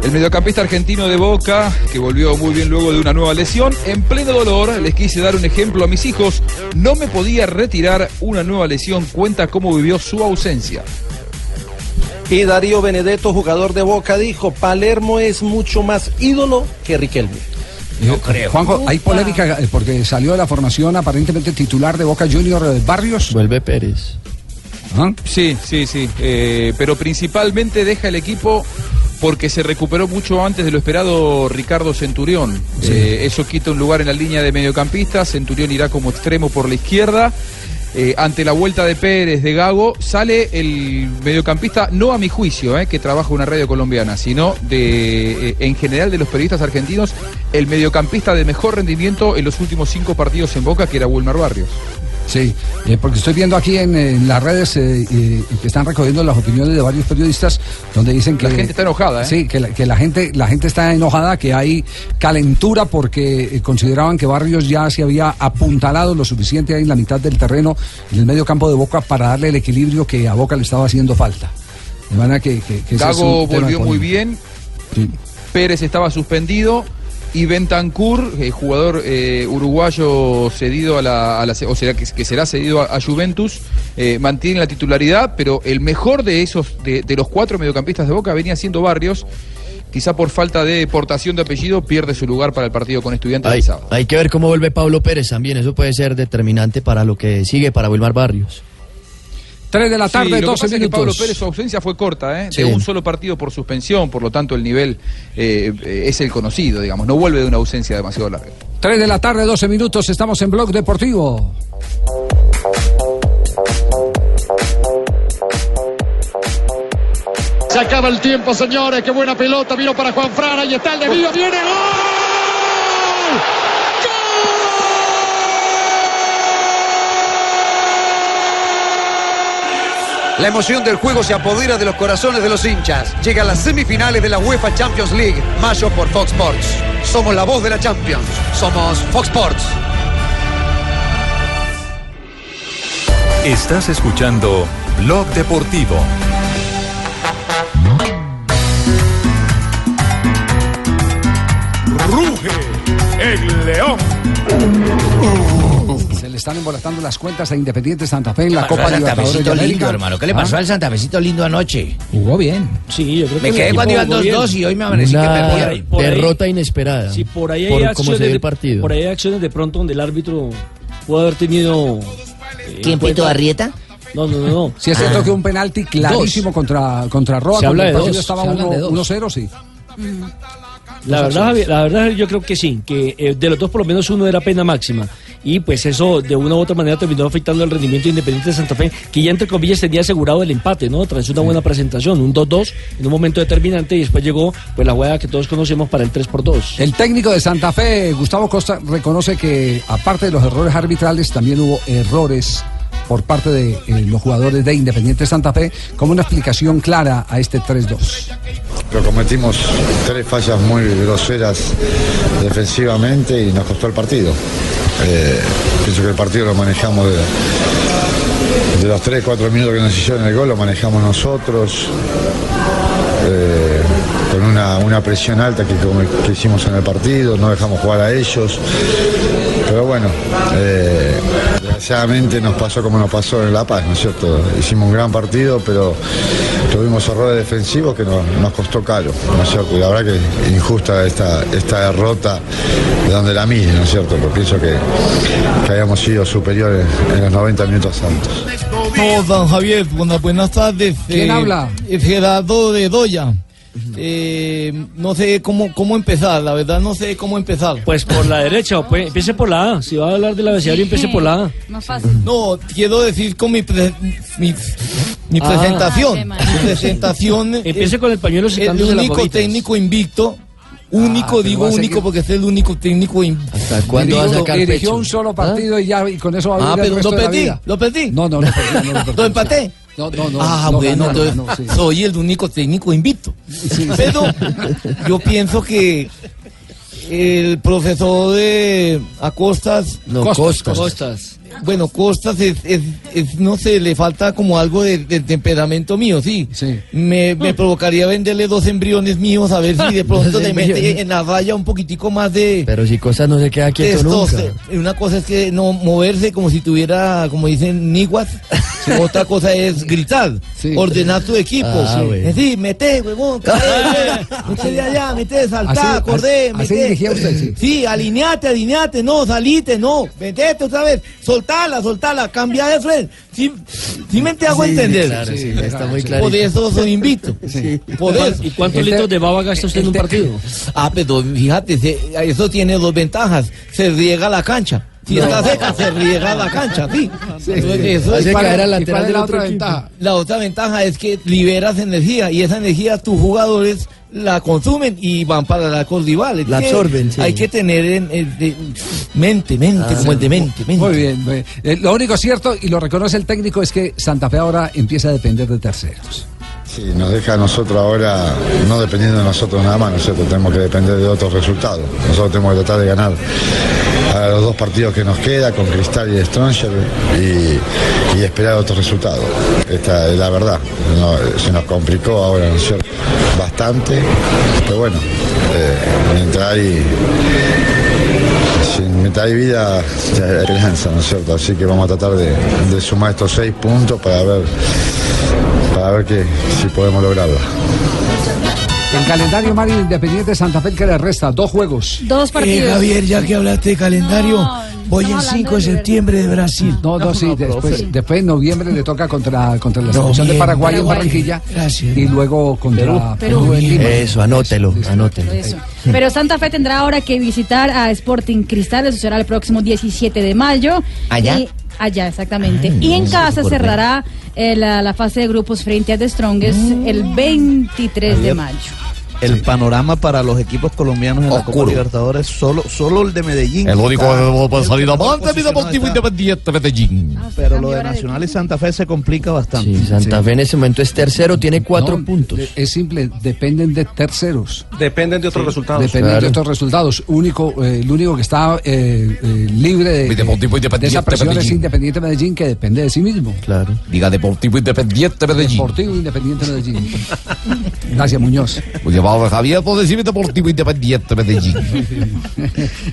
El mediocampista argentino de Boca, que volvió muy bien luego de una nueva lesión, en pleno dolor, les quise dar un ejemplo a mis hijos. No me podía retirar una nueva lesión. Cuenta cómo vivió su ausencia. Y Darío Benedetto, jugador de Boca, dijo, Palermo es mucho más ídolo que Riquelme. No creo. Juanjo, hay polémica eh, porque salió de la formación aparentemente titular de Boca Junior eh, Barrios. Vuelve Pérez. Sí, sí, sí. eh, pero principalmente deja el equipo porque se recuperó mucho antes de lo esperado Ricardo Centurión. Sí. Eh, eso quita un lugar en la línea de mediocampistas. Centurión irá como extremo por la izquierda. Eh, ante la vuelta de Pérez, de Gago, sale el mediocampista, no a mi juicio, eh, que trabaja una radio colombiana, sino de, eh, en general de los periodistas argentinos, el mediocampista de mejor rendimiento en los últimos cinco partidos en Boca, que era Wilmar Barrios. Sí, eh, porque estoy viendo aquí en, en las redes eh, eh, que están recogiendo las opiniones de varios periodistas donde dicen que La gente está enojada. Sí, que, la, que la gente la gente está enojada, que hay calentura porque consideraban que Barrios ya se había apuntalado lo suficiente ahí en la mitad del terreno, en el medio campo de Boca para darle el equilibrio que a Boca le estaba haciendo falta. De manera que, que- que de volvió muy bien, Pérez estaba suspendido y Bentancur, eh, jugador eh, uruguayo cedido a la, a la- o será que, que será cedido a, a Juventus, eh, mantiene la titularidad, pero el mejor de esos, de, de los cuatro mediocampistas de Boca venía siendo Barrios. Quizá por falta de portación de apellido pierde su lugar para el partido con estudiantes Hay, del sábado. hay que ver cómo vuelve Pablo Pérez también. Eso puede ser determinante para lo que sigue para Wilmar Barrios. 3 de la Sí, tarde, que 12 pasa es que minutos. Pablo Pérez su ausencia fue corta, ¿eh? Sí. de un solo partido por suspensión, por lo tanto el nivel eh, eh, es el conocido, digamos, no vuelve de una ausencia demasiado larga. 3 de la tarde, 12 minutos, estamos en Blog Deportivo. Se acaba el tiempo, señores. Qué buena pelota. Vino para Juan Fran. Ahí está el desvío. Viene gol. La emoción del juego se apodera de los corazones de los hinchas. Llega a las semifinales de la UEFA Champions League, mayo por Fox Sports. Somos la voz de la Champions. Somos Fox Sports. Estás escuchando Blog Deportivo. Están embolatando las cuentas a Independiente Santa Fe en la Copa Libertadores de América. lindo, hermano? ¿Qué le pasó ¿Ah? al Santafecito lindo anoche? Jugó bien. Sí, yo creo que Me quedé cuando iban jugó 2-2 bien. y hoy me amanecí que Una por ahí- derrota inesperada. Sí, por ahí hay por cómo acciones de- el partido. Por ahí hay acciones de pronto donde el árbitro pudo haber tenido. eh, ¿Quién pitó Arrieta? No, no, no. no. Sí es cierto que un penalti clarísimo contra, contra Roa Se habla el de partido dos, estaba se hablan de 1 dos. 1-0, sí. La verdad, la verdad yo creo que sí, que eh, de los dos por lo menos uno era pena máxima. Y pues eso de una u otra manera terminó afectando el rendimiento de Independiente de Santa Fe, que ya entre comillas tenía asegurado el empate, ¿no? Tras una buena presentación, un 2-2 en un momento determinante y después llegó pues la jugada que todos conocemos para el 3 por 2 El técnico de Santa Fe, Gustavo Costa, reconoce que aparte de los errores arbitrales, también hubo errores por parte de eh, los jugadores de Independiente Santa Fe, como una explicación clara a este 3-2. Pero cometimos tres fallas muy groseras defensivamente y nos costó el partido. Eh, pienso que el partido lo manejamos de, los 3, 4 minutos que nos hicieron el gol, lo manejamos nosotros. eh, con una, una presión alta que hicimos en el partido, no dejamos jugar a ellos. Pero bueno, eh, desgraciadamente nos pasó como nos pasó en La Paz, ¿no es cierto? Hicimos un gran partido, pero tuvimos errores defensivos que nos, nos costó caro, ¿no es cierto? Y la verdad que injusta esta, esta derrota de donde la mide, ¿no es cierto? Porque pienso que, que habíamos sido superiores en los 90 minutos santos. No, don Javier, buenas, buenas tardes. ¿Quién habla? eh, Gerardo de Doya. Eh, no sé cómo, cómo empezar, la verdad no sé cómo empezar. Pues por la derecha, o pues, empiece por la A. Si va a hablar del abecedario, empiece por la A. Más fácil. No, quiero decir con mi, pre- mi, mi Ah. presentación. Mi presentación. Empiece con el pañuelo El único técnico invicto. Único, Ah, digo único porque es el único técnico. ¿Hasta cuándo va a sacar Dirigió pecho? un solo partido y ya y con eso va a Ah, pero lo perdí, lo perdí. No, no, lo perdí, no lo perdí. ¿Lo empaté? No, no, no. Ah, no bueno, entonces sí. soy el único técnico invicto. Pero yo pienso que el profesor de Acostas. No, Costas. Costas. Bueno, Costas es, es- es, no sé, le falta como algo de, temperamento mío, sí. Me, me provocaría venderle dos embriones míos a ver si de pronto le mete en la raya un poquitico más de, Pero si Costas no se queda quieto nunca. testosterona. Una cosa es que no moverse como si tuviera, como dicen, niguas. Otra cosa es gritar, ordenar tu equipo. Ah, sí. Es decir, mete, huevón, cae, mete de allá, mete, corre, así- así mete. usted, sí. Sí, alineate, alineate, no, salite, no, metete otra vez, soltala, soltala, cambia de frente. Sí, sí me te hago Sí, entender. claro, sí, está muy Por clarito. eso. Por eso. ¿Y cuántos litros de baba gasta usted en un partido? Ah, pero fíjate, se- eso tiene dos ventajas. Se riega la cancha. Si está seca, se riega la cancha, sí. Eso es para- caer al ¿y lateral del la otra equipo? ventaja? La otra ventaja es que liberas energía y esa energía tus jugadores la consumen y van para la rivales. La absorben, sí. Hay que tener en, en- de- mente, mente, Ah, como el de mente, mente. Muy bien. muy bien. Eh, lo único cierto, y lo reconoce el técnico, es que Santa Fe ahora empieza a depender de terceros. Sí, nos deja a nosotros ahora, no dependiendo de nosotros nada más, nosotros tenemos que depender de otros resultados. Nosotros tenemos que tratar de ganar a los dos partidos que nos queda, con Cristal y Stronger, y, y esperar otros resultados. Esta es la verdad. Se nos complicó ahora, ¿no es cierto? Bastante, pero bueno, eh, mientras hay sin mientras hay vida hay esperanza, ¿no es cierto? Así que vamos a tratar de, de sumar estos seis puntos para ver para ver que, si podemos lograrlo. El calendario Mario Independiente Santa Fe que le resta dos juegos. Dos Eh, partidos. Javier, ya que hablaste de calendario, voy el 5 de septiembre de Brasil. No, no, sí, después, después en noviembre le toca contra, contra la selección de. Paraguay en. Barranquilla Gracias. y luego contra Perú, en Lima. Eso, anótelo, anótelo. Eso. Pero Santa Fe tendrá ahora que visitar a Sporting Cristal, eso será el próximo 17 de mayo. ¿Allá? Y- allá, exactamente. Ay, y en casa cerrará eh, la, la fase de grupos frente a The Strongest el 23 de mayo. El panorama para los equipos colombianos en la Copa Oscuro. Libertadores, solo, solo el de Medellín. El único que puede salir avante mi Deportivo Independiente Medellín. Pero lo de Nacional y Santa Fe se complica bastante. Sí, Santa Fe en ese momento es tercero, tiene cuatro No, puntos. Es simple, dependen de terceros. Dependen de otros resultados. Dependen Claro. de otros resultados. Único, eh, el único que está eh, eh, libre de, Independiente esa presión es Medellín. Independiente Medellín, que depende de sí mismo. Claro. Diga Deportivo Independiente Medellín. Deportivo Independiente Medellín. Gracias, Muñoz. Pues llamado Javier por decirme Deportivo Independiente Medellín.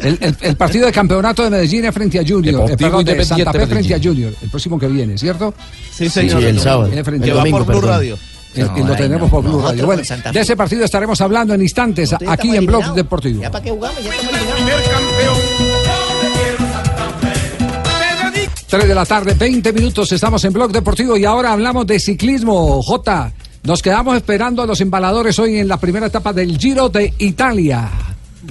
El, el- el partido de campeonato de Medellín es frente a Junior. eh, perdón, de Santa Fe frente a. Junior. El próximo que viene, ¿cierto? Sí, Sí, el sábado. Eh, frente va domingo, por Blue. Radio. Eh, y lo tenemos no, por Blue Radio. Bueno, Santa de ese partido estaremos hablando en instantes aquí en Blog. Deportivo. Ya para qué jugamos, ya estamos eliminados. 3 de la tarde, 20 minutos, estamos en Blog Deportivo y ahora hablamos de ciclismo. J, nos quedamos esperando a los embaladores hoy en la primera etapa del Giro de Italia.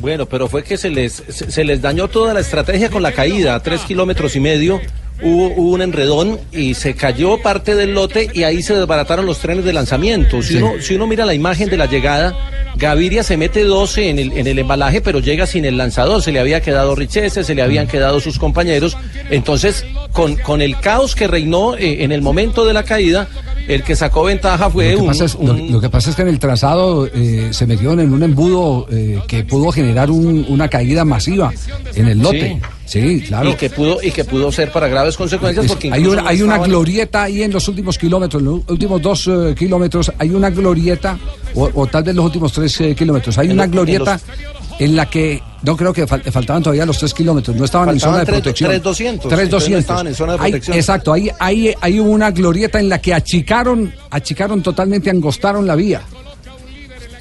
Bueno, pero fue que se les, dañó toda la estrategia con la caída, tres kilómetros y medio. Hubo, hubo un enredón y se cayó parte del lote y ahí se desbarataron los trenes de lanzamiento. Si, Sí. uno, si uno mira la imagen de la llegada, Gaviria se mete 12 en el, en el embalaje, pero llega sin el lanzador. Se le había quedado Richese, se le habían quedado sus compañeros. Entonces, con, con el caos que reinó eh, en el momento de la caída, el que sacó ventaja fue Lo que, un, pasa es, lo- un- lo que pasa es que en el trazado eh, se metieron en un embudo eh, que pudo generar un- una caída masiva en el lote. Sí, claro. y que pudo y que pudo ser para graves consecuencias porque hay una, hay una glorieta ahí en los últimos kilómetros, en los últimos dos eh, kilómetros, hay una glorieta, o, o tal vez los últimos tres eh, kilómetros, hay En una lo- en glorieta los- en la que no creo que fal- faltaban todavía los tres kilómetros, no estaban en zona de protección. tres doscientos, Tres entonces no doscientos. estaban en zona de Hay- protección. exacto, ahí, ahí, hay una glorieta en la que achicaron, achicaron totalmente, angostaron la vía.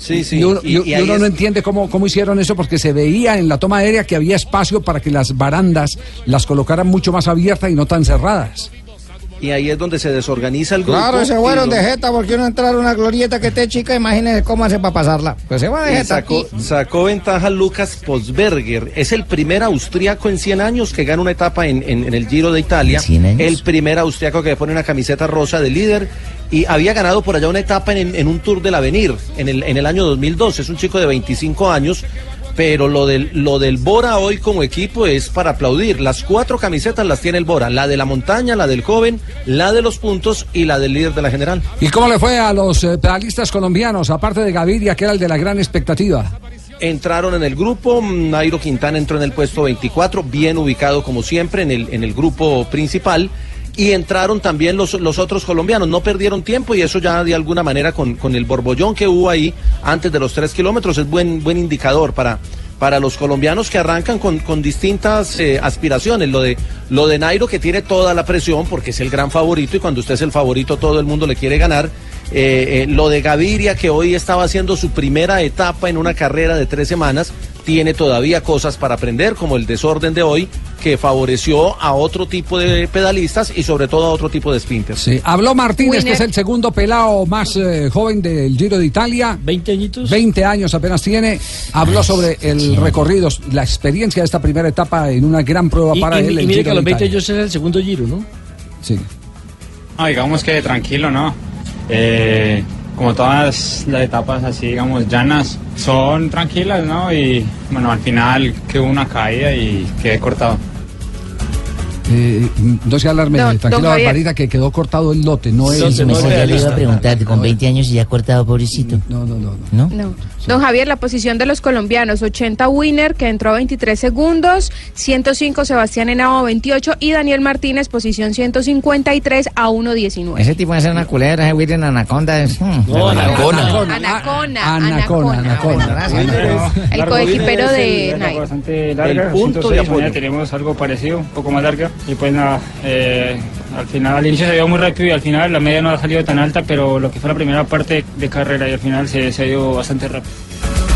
Sí, sí. Y uno, y- y y ahí uno es- no entiende cómo, cómo hicieron eso porque se veía en la toma aérea que había espacio para que las barandas las colocaran mucho más abiertas y no tan cerradas. y ahí es donde se desorganiza el grupo. Claro, se fueron lo- de jeta porque uno entrar a una glorieta que esté chica, imagínese cómo hace para pasarla. Pues se va de jeta sacó, ventaja Lucas Posberger. Es el primer austriaco en 100 años que gana una etapa en, en- en el Giro de Italia. ¿En 100 años? El primer austriaco que pone una camiseta rosa de líder. Y había ganado por allá una etapa en, en un Tour del Avenir en el, en el año 2002. Es un chico de 25 años. Pero lo del, lo del Bora hoy como equipo es para aplaudir. Las cuatro camisetas las tiene el Bora. La de la montaña, la del joven, la de los puntos y la del líder de la general. ¿Y cómo le fue a los eh, pedalistas colombianos, aparte de Gaviria, que era el de la gran expectativa? Entraron en el grupo, Nairo Quintana entró en el puesto 24, bien ubicado como siempre en el, en el grupo principal. Y entraron también los, los otros colombianos, no perdieron tiempo y eso ya de alguna manera con, con el borbollón que hubo ahí antes de los tres kilómetros es buen, buen indicador para, para los colombianos que arrancan con, con distintas eh, aspiraciones. Lo de, lo de Nairo que tiene toda la presión porque es el gran favorito y cuando usted es el favorito todo el mundo le quiere ganar. Eh, eh, lo de Gaviria que hoy estaba haciendo su primera etapa en una carrera de tres semanas, tiene todavía cosas para aprender como el desorden de hoy, que favoreció a otro tipo de pedalistas y sobre todo a otro tipo de sprinters. Sí, habló Martínez, que es el segundo pelado más eh, joven del Giro de Italia. 20 añitos. 20 años apenas tiene. Habló sobre el recorrido, la experiencia de esta primera etapa en una gran prueba Y, para y- él. y el mire Giro que a los de 20 Italia. años es el segundo giro, ¿no? Sí. No, digamos que tranquilo, ¿no? Eh, como todas las etapas así, digamos, llanas, son tranquilas, ¿no? Y bueno, al final que hubo una caída y quedé cortado. Eh, no se alarme, don Javier. Barbarita, que quedó cortado el lote. No Sí, es. sí, mejor ya le iba a preguntar, con 20 años y ya cortado, pobrecito. No, no, no. ¿No? No. Don Javier, la posición de los colombianos, 80 Winner, que entró a 23 segundos, 105 Sebastián Henao, 28, y Daniel Martínez, posición 153 a 1.19. Ese tipo de ser una culebra, ese William Anaconda es. mm, No, Anacona. Anacona, Anacona, Anacona. El coequipero de bastante larga, El punto 106, de mañana tenemos algo parecido, un poco más larga. Y pues nada, eh, al final, al inicio se dio muy rápido y al final la media no ha salido tan alta, pero lo que fue la primera parte de carrera y al final se, se dio bastante rápido.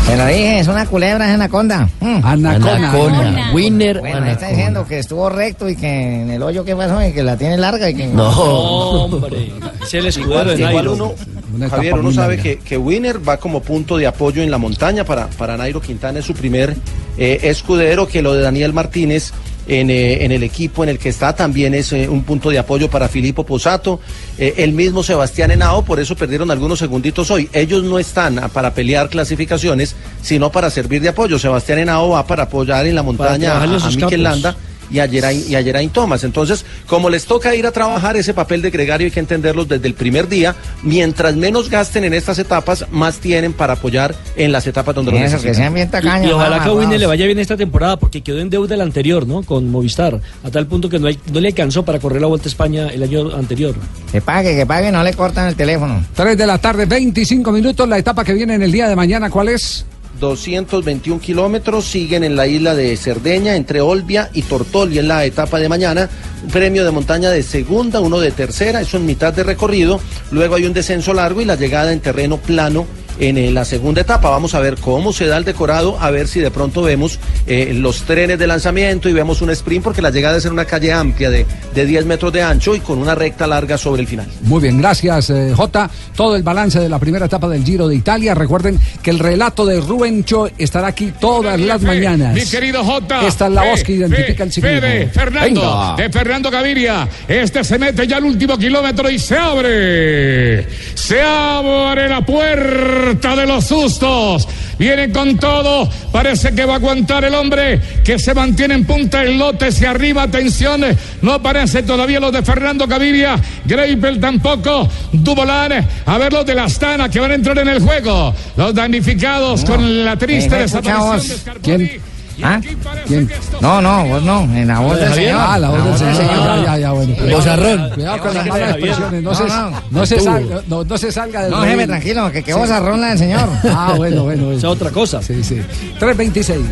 Se lo dije, es una culebra, es anaconda. Mm. Anacona. Winner. Bueno, está diciendo que estuvo recto y que en el hoyo que pasó y que la tiene larga y que. No, hombre. Es el escudero de igual Nairo. uno, Javier, uno sabe que, que Winner va como punto de apoyo en la montaña para, para Nairo Quintana, es su primer eh, escudero, que lo de Daniel Martínez en, eh, en el equipo en el que está también es eh, un punto de apoyo para Filippo Posato, eh, el mismo Sebastián Henao, por eso perdieron algunos segunditos hoy. Ellos no están para pelear clasificaciones, sino para servir de apoyo. Sebastián Henao va para apoyar en la montaña a, a Mikel. Landa y a Geraint, y a Geraint Thomas. Entonces, como les toca ir a trabajar ese papel de gregario, hay que entenderlos desde el primer día. Mientras menos gasten en estas etapas, más tienen para apoyar en las etapas donde lo Eso, que necesitan. sean bien tacaños. Y, y ojalá que a vamos. le vaya bien esta temporada, porque quedó en deuda el anterior, ¿no? Con Movistar, a tal punto que no, hay- no le alcanzó para correr la Vuelta a España el año anterior. Que pague, que pague, no le cortan el teléfono. 3 de la tarde, 25 minutos. La etapa que viene en el día de mañana, ¿cuál es? 221 kilómetros siguen en la isla de Cerdeña, entre Olbia y Tortoli en la etapa de mañana. Un premio de montaña de segunda, uno de tercera, eso en mitad de recorrido. Luego hay un descenso largo y la llegada en terreno plano en eh, la segunda etapa. Vamos a ver cómo se da el decorado, a ver si de pronto vemos eh, los trenes de lanzamiento y vemos un sprint, porque la llegada es en una calle amplia de, de 10 metros de ancho y con una recta larga sobre el final. Muy bien, gracias eh, Jota. Todo el balance de la primera etapa del Giro de Italia. Recuerden que el relato de Rubén Cho estará aquí todas las mañas. Mi querido Jota. Esta es la voz que identifica fe, el ciclismo. Fede, Fernando, Venga. de Fernando Gaviria. Este se mete ya al último kilómetro y se abre. Se abre la puerta de los sustos. Viene con todo. Parece que va a aguantar el hombre que se mantiene en punta el lote. Se arriba, atención. No aparece todavía los de Fernando Gaviria. Greipel tampoco. Dumoulin. A ver los de la Astana que van a entrar en el juego. Los damnificados con la triste desaparición de. ¿Quién? ¿Ah? ¿Quién? No, no, vos no, en la voz ¿La de del señor. Ah, la voz del señor. Ya, ya, ya, bueno. El Bozarrón. Cuidado con las malas expresiones. No, No, se, no. no, se salga, no, no se salga del No, jefe, tranquilo, que Sí. bozarrón la del señor. Ah, bueno, bueno. Es otra cosa. Sí, sí. 326.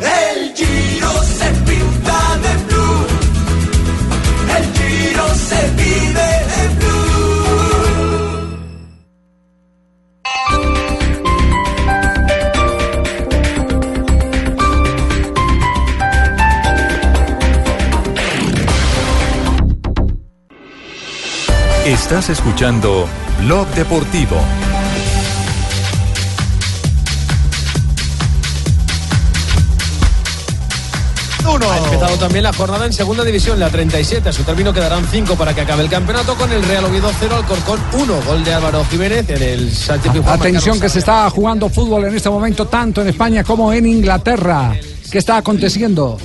El Giro se pinta de blue. El Giro se vive Estás escuchando Blog Deportivo. Ha empezado también la jornada en segunda división, la 37. A su término quedarán 5 para que acabe el campeonato con el Real Oviedo 0, Alcorcón 1. Gol de Álvaro Jiménez en el Sánchez. Atención que se está jugando fútbol en este momento tanto en España como en Inglaterra. ¿Qué está aconteciendo?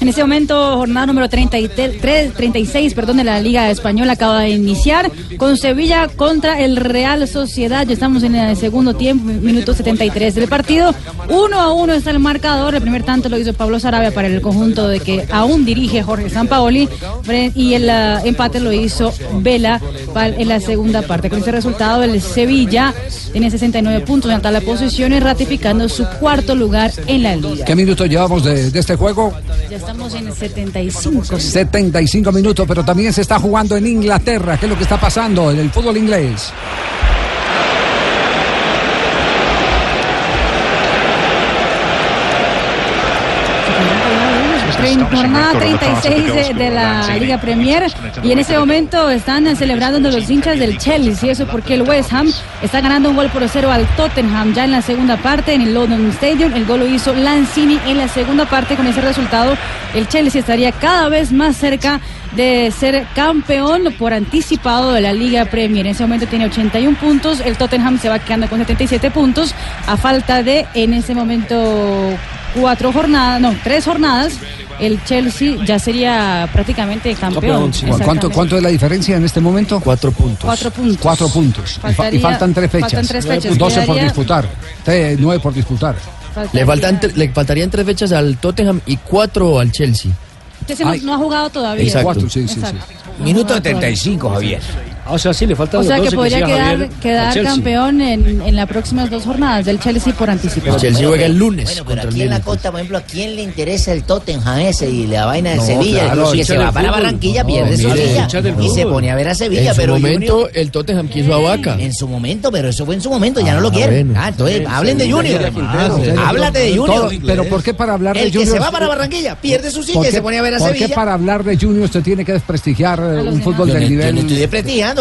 En este momento, jornada número 33, 36 perdón, de la Liga Española acaba de iniciar con Sevilla contra el Real Sociedad. Ya estamos en el segundo tiempo, minuto 73 del partido. Uno a uno está el marcador. El primer tanto lo hizo Pablo Sarabia para el conjunto de que aún dirige Jorge Sampaoli. Y el ah, empate lo hizo Vela en la segunda parte. Con ese resultado, el Sevilla tiene 69 puntos en la de posiciones, ratificando su cuarto lugar en la liga. ¿Qué minutos llevamos de, de este juego? Ya estamos en el 75. 75 minutos, pero también se está jugando en Inglaterra. ¿Qué es lo que está pasando en el fútbol inglés? Jornada 36 de, de la Liga Premier. y en ese momento están celebrando los hinchas del Chelsea, eso porque el West Ham está ganando un gol por cero al Tottenham ya en la segunda parte en el London Stadium, el gol lo hizo Lanzini en la segunda parte. Con ese resultado el Chelsea estaría cada vez más cerca de ser campeón por anticipado de la Liga Premier. En ese momento tiene 81 puntos, el Tottenham se va quedando con 77 puntos a falta de en ese momento cuatro jornadas, no, tres jornadas. El Chelsea ya sería prácticamente campeón. ¿Cu- ¿Cuánto. ¿Cuánto es la diferencia en este momento? Cuatro puntos. Cuatro puntos. Cuatro puntos. Y fa- y, Faltaría- faltan tres fechas. faltan tres fechas. 12 por disputar. Nueve por disputar. Le, faltan, tre- le faltarían tres fechas al Tottenham y cuatro al Chelsea. Chelsea no, no ha jugado todavía. Exacto. Cuatro, sí, sí, Exacto. Minuto 75, Javier. Ah, O sea, sí, le faltan O sea que 12 podría quedar, quedar Chelsea. campeón en, en las próximas dos jornadas del Chelsea por anticipado. Bueno, pero- Bueno, contra pero el aquí en la costa, por ejemplo, ¿a quién le interesa el Tottenham ese y la vaina de No, Sevilla? claro, Incluso que se va del para. Barranquilla, No, pierde del y se pone a ver a Sevilla. en su pero momento, Junior- el Tottenham quiso a Vaca. en su momento, pero eso fue en su momento, ya no lo Ah, quieren. bueno. Ah, entonces Sí, hablen de Junior. Háblate de Junior. Pero ¿por qué para hablar de El que Junior? se va para Barranquilla pierde su ¿Por silla y se pone a ver a ¿Por qué Sevilla. para hablar de Junior usted tiene que desprestigiar eh, un fútbol del no- yo nivel?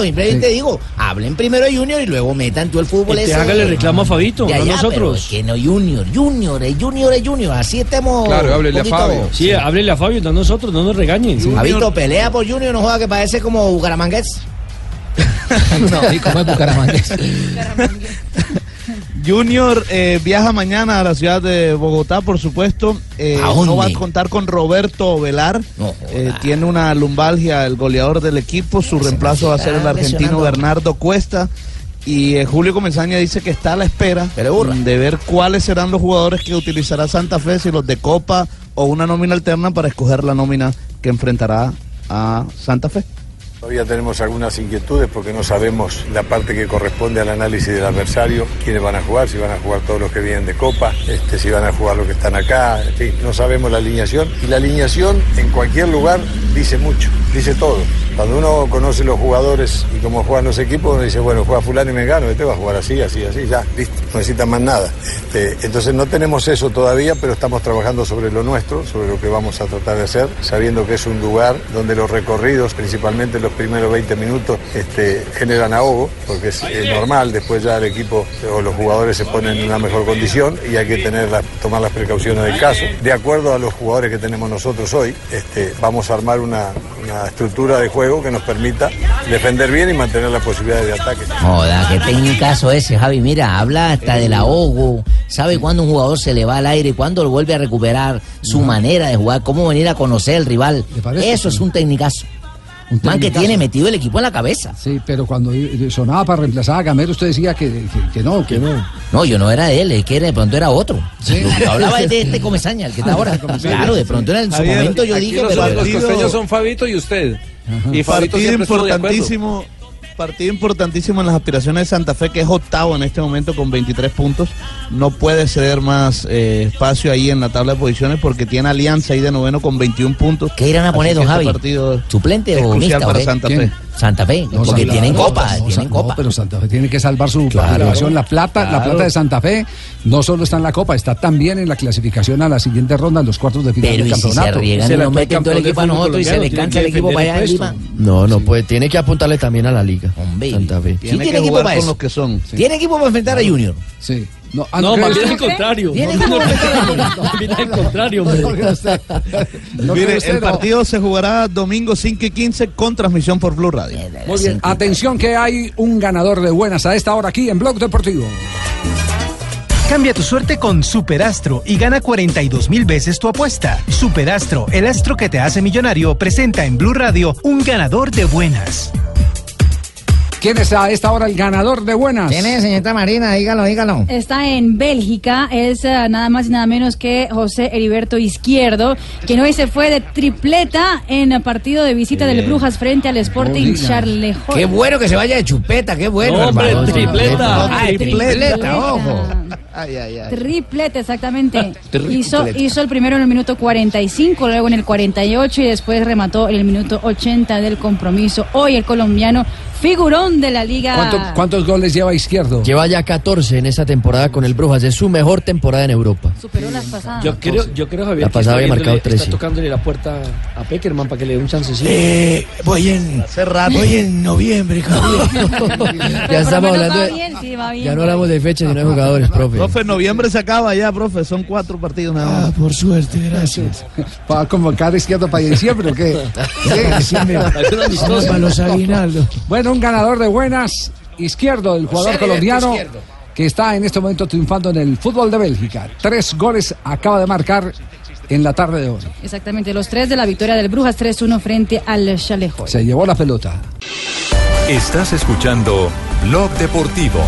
Simplemente digo, hablen primero de Junior y luego metan tú el fútbol Este, ese. hágale reclamo a Fabito, a nosotros. pero es que no Junior, Junior, es Junior, es Junior, así estemos. un poquito- Sí, háblele a Fabio, no a nosotros, no nos regañen. Fabito, pelea por Junior, no juega que parece como Bucaramangués. no, ¿y cómo es Bucaramangués? Junior eh, viaja mañana a la ciudad de Bogotá, por supuesto. Eh, no va a contar con Roberto Velar. Eh, tiene una lumbalgia el goleador del equipo. Su reemplazo va a ser el argentino. Bernardo Cuesta. Y Julio Comesaña dice que está a la espera de ver cuáles serán los jugadores que utilizará Santa Fe, si los de Copa o una nómina alterna para escoger la nómina que enfrentará a Santa Fe. Todavía tenemos algunas inquietudes porque no sabemos la parte que corresponde al análisis del adversario, quiénes van a jugar, si van a jugar todos los que vienen de Copa, este, si van a jugar los que están acá, en fin, no sabemos la alineación. Y la alineación en cualquier lugar dice mucho, dice todo. Cuando uno conoce los jugadores y cómo juegan los equipos, uno dice, bueno, juega fulano y mengano, este va a jugar así, así, así, ya, listo, no necesita más nada. Este, entonces no tenemos eso todavía, pero estamos trabajando sobre lo nuestro, sobre lo que vamos a tratar de hacer, sabiendo que es un lugar donde los recorridos, principalmente los primeros 20 minutos, este, generan ahogo, porque es, normal, después ya el equipo o los jugadores se ponen en una mejor condición y hay que tener las- tomar las precauciones del caso. De acuerdo a los jugadores que tenemos nosotros hoy, este, vamos a armar una, una estructura de juego que nos permita defender bien y mantener las posibilidades de ataque. Joda, qué técnicazo ese, Javi. Mira, habla hasta del ahogo. Sabe cuándo un jugador se le va al aire, cuándo lo vuelve a recuperar su manera de jugar, cómo venir a conocer el rival. Eso es un técnicazo. Un Man que tiene metido el equipo en la cabeza. Sí, pero cuando sonaba para reemplazar a Gamero, usted decía que, que- que no, que no. No, yo no era de él, es que de pronto era otro. Yo hablaba de este Comesaña, el que está ahora. Claro, de pronto en su Javier, momento yo dije, los, pero... los costeños son Fabito y usted. Y Fabito partido de importantísimo, partido importantísimo en las aspiraciones de Santa Fe, que es octavo en este momento con 23 puntos. No puede ceder más eh, espacio ahí en la tabla de posiciones porque tiene Alianza ahí de noveno con 21 puntos. ¿Qué irán a poner, don este Javi? partido ¿Suplente es o crucial mixta? para qué? Santa ¿Quién? Fe. Santa Fe, No, porque Santa- tienen no, copa, no, tienen no, copa. pero Santa Fe tiene que salvar su Claro. participación. La plata, la plata de Santa Fe no solo está en la Copa, está también en la clasificación a la siguiente ronda, en los cuartos de final Pero del ¿y si se campeonato. riegan nos meten todo el equipo a nosotros y se le cansa el equipo para allá? No, no, pues tiene que apuntarle también a la liga. Santa Fe. Sí tiene equipo para eso. que son. Tiene equipo para enfrentar a Junior. Sí. No, No, ¿cree más bien al contrario. No, no, bien al contrario, hombre. No Mire, el no. partido se jugará domingo 5 y 15 con transmisión por Blue Radio. Muy bien, atención que hay un ganador de buenas a esta hora aquí en Blog Deportivo. Cambia tu suerte con Superastro y gana 42 mil veces tu apuesta. Superastro, el astro que te hace millonario, presenta en Blue Radio un ganador de buenas. ¿Quién es a esta hora el ganador de buenas? ¿Quién es, señorita Marina? Dígalo, dígalo. Está en Bélgica, es eh, nada más y nada menos que José Heriberto Izquierdo, quien hoy se fue de tripleta en el partido de visita del. Brujas frente al Sporting diga. Charlejón. Qué bueno que se vaya de chupeta, qué bueno, No, hombre, hermano. tripleta. Ay, tripleta, Tripleta. ojo. Ay, ay, ay. Triplete, exactamente. Tripleta. Hizo, hizo el primero en el minuto 45, luego en el 48 y después remató en el minuto 80 del compromiso. Hoy el colombiano figurón de la liga. ¿Cuánto- ¿Cuántos goles lleva Izquierdo? Lleva ya 14 en esta temporada con el Brujas. Es su mejor temporada en Europa. Superó las pasadas. Yo creo, yo creo Javier, La que pasada está había marcado viéndole- 13. Está tocándole la puerta a Peckerman para que le dé un chancecito. Eh, voy en. Voy en noviembre, Javier. Ya estamos hablando de. bien, sí, va bien. Ya no hablamos de fechas, sino de jugadores, profe. Profe, noviembre se acaba ya, profe. Son cuatro partidos nada más. Ah, por suerte, gracias. ¿Para convocar a Izquierdo para diciembre o qué? Sí, mira. Para los aguinaldos. Bueno, un ganador de buenas, Izquierdo, el jugador José colombiano Izquierdo. que está en este momento triunfando en el fútbol de Bélgica. Tres goles acaba de marcar en la tarde de hoy. Exactamente, los tres de la victoria del Brujas 3-1 frente al Chalejo. Se llevó la pelota. Estás escuchando Blog Deportivo.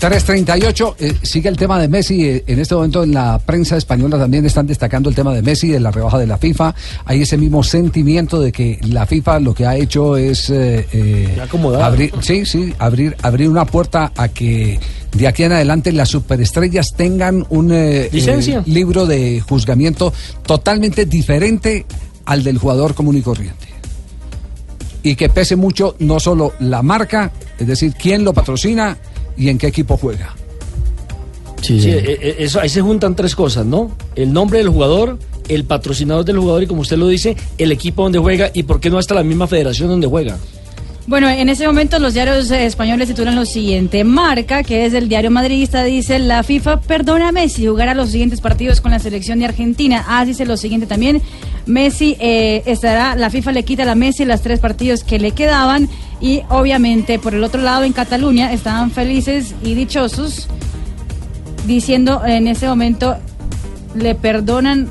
338, eh, sigue el tema de Messi. eh, en este momento en la prensa española también están destacando el tema de Messi, de la rebaja de la FIFA. Hay ese mismo sentimiento de que la FIFA lo que ha hecho es eh, eh, abrir, sí, sí, abrir, abrir una puerta a que de aquí en adelante las superestrellas tengan un eh, Licencia. libro de juzgamiento totalmente diferente al del jugador común y corriente y que pese mucho no solo la marca, es decir, quién lo patrocina y en qué equipo juega. Sí, eh, eh, eso, ahí se juntan tres cosas, ¿no? El nombre del jugador, el patrocinador del jugador y como usted lo dice, el equipo donde juega y por qué no hasta la misma federación donde juega. Bueno, en ese momento los diarios eh, españoles titulan lo siguiente. Marca, que es el diario madridista, dice, la FIFA perdona a Messi jugará los siguientes partidos con la selección de Argentina. Ah, dice lo siguiente también. Messi eh, estará, la FIFA le quita a Messi las tres partidos que le quedaban y obviamente por el otro lado en Cataluña estaban felices y dichosos diciendo en ese momento le perdonan,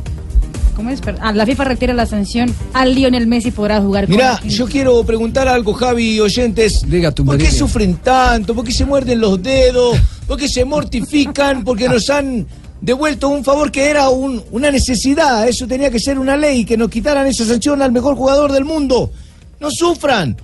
¿cómo es? Per- Ah, la FIFA retira la sanción a Lionel Messi podrá jugar con Mira, yo quiero preguntar algo, Javi y oyentes. ¿Por qué sufren tanto? ¿Por qué se muerden los dedos? ¿Por qué se mortifican? Porque nos han devuelto un favor que era un- una necesidad. Eso tenía que ser una ley, que nos quitaran esa sanción al mejor jugador del mundo. No sufran.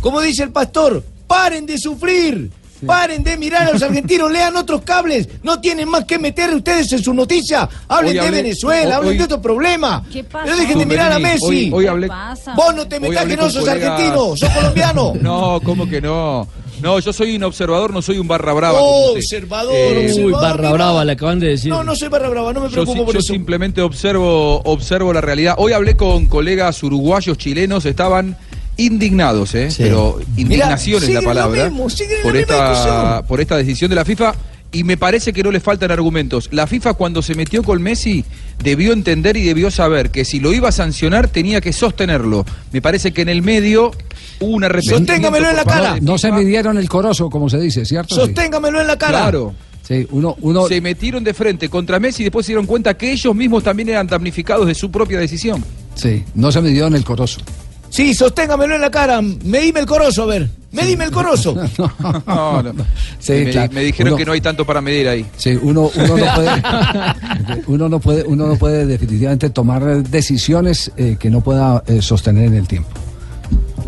Como dice el pastor, paren de sufrir. Paren de mirar a los argentinos, lean otros cables. No tienen más que meter ustedes en su noticia. Hablen Hoy de hablé- Venezuela, hoy- hablen de otro problema. ¿Qué pasa? No dejen de mirar a Messi. Hoy, hoy hablé, Vos no te metas que no sos colegas- argentino, sos colombiano. No, ¿cómo que no? No, yo soy un observador, no soy un barra brava. Oh, observador, Eh, observador. Uy, barra brava, le acaban de decir. No, no soy barra brava, no me Yo, preocupo por yo eso. simplemente observo, observo la realidad. Hoy hablé con colegas uruguayos, chilenos, estaban indignados, ¿eh? pero indignación es la palabra mismo, por la esta por esta decisión de la FIFA y me parece que no le faltan argumentos. La FIFA cuando se metió con Messi debió entender y debió saber que si lo iba a sancionar tenía que sostenerlo. Me parece que en el medio hubo un arrepentimiento. Sosténgamelo en la cara. No se midieron el corozo, como se dice, ¿cierto? Sí. Sosténgamelo en la cara. Claro. Sí, uno, uno, Se metieron de frente contra Messi y después se dieron cuenta que ellos mismos también eran damnificados de su propia decisión. sí, no se midieron el corozo. Sí, sosténgamelo en la cara. Medime el corozo, a ver. Medime el corozo. No, no. Sí, me, claro. me dijeron Uno- que no hay tanto para medir ahí. Sí, uno, uno no puede, uno no puede, uno no puede definitivamente tomar decisiones eh, que no pueda eh, sostener en el tiempo.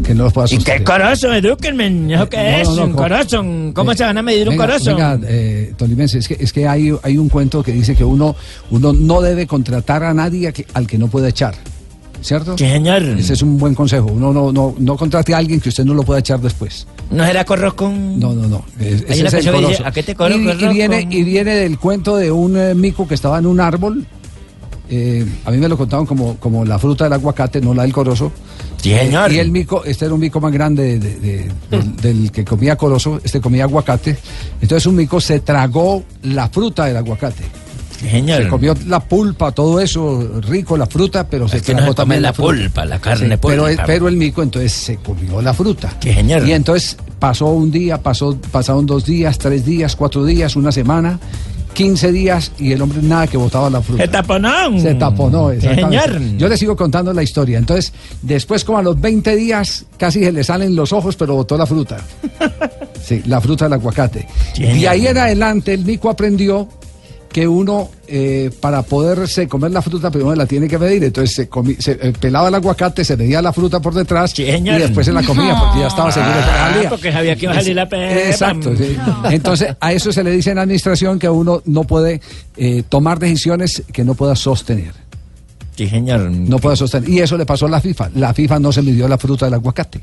Que no los pueda ¿Y sostener. qué corazón, edúquenme? ¿Eso qué es? no, no, un co- corazón. ¿Cómo Eh, se van a medir un corazón? Venga, eh, Tolimense, es que, es que hay, hay un cuento que dice que uno, uno no debe contratar a nadie a que- al que no puede echar. ¿Cierto? Sí, señor. Ese es un buen consejo. Uno no, no, no contrate a alguien que usted no lo pueda echar después. ¿No será corro con...? No, no, no. Es- Hay ese una es el dice, coloso. ¿a qué te corro, y, viene, y viene del cuento de un eh, mico que estaba en un árbol. Eh, a mí me lo contaban como, como la fruta del aguacate, no la del corozo. Sí, señor. y el mico, este era un mico más grande de- de- del, del que comía corozo, este comía aguacate. Entonces un mico se tragó la fruta del aguacate. Señor. Se comió la pulpa, todo eso, rico, la fruta, pero se Es que no se come también la fruta. pulpa, la carne pero, pulpa. pero el mico entonces se comió la fruta. Sí, señor. Y entonces pasó un día, pasó, pasaron dos días, tres días, cuatro días, una semana, 15 días y el hombre nada que botaba la fruta. ¡Se taponó! Se taponó, Sí, exactamente. Yo le sigo contando la historia. Entonces, después como a los 20 días casi se le salen los ojos, pero botó la fruta. Sí, la fruta del aguacate. Sí, y ahí en adelante el mico aprendió que uno eh, para poderse comer la fruta primero la tiene que medir. Entonces se, comi- se, eh, pelaba el aguacate, se medía la fruta por detrás y después se la comía porque ya estaba seguro que Ah, salía. porque sabía que iba a salir la pepa. Exacto. sí. Entonces a eso se le dice en la administración que uno no puede eh, tomar decisiones que no pueda sostener. Sí, señor. No puede sostener. Y eso le pasó a la FIFA. La FIFA no se midió la fruta del aguacate.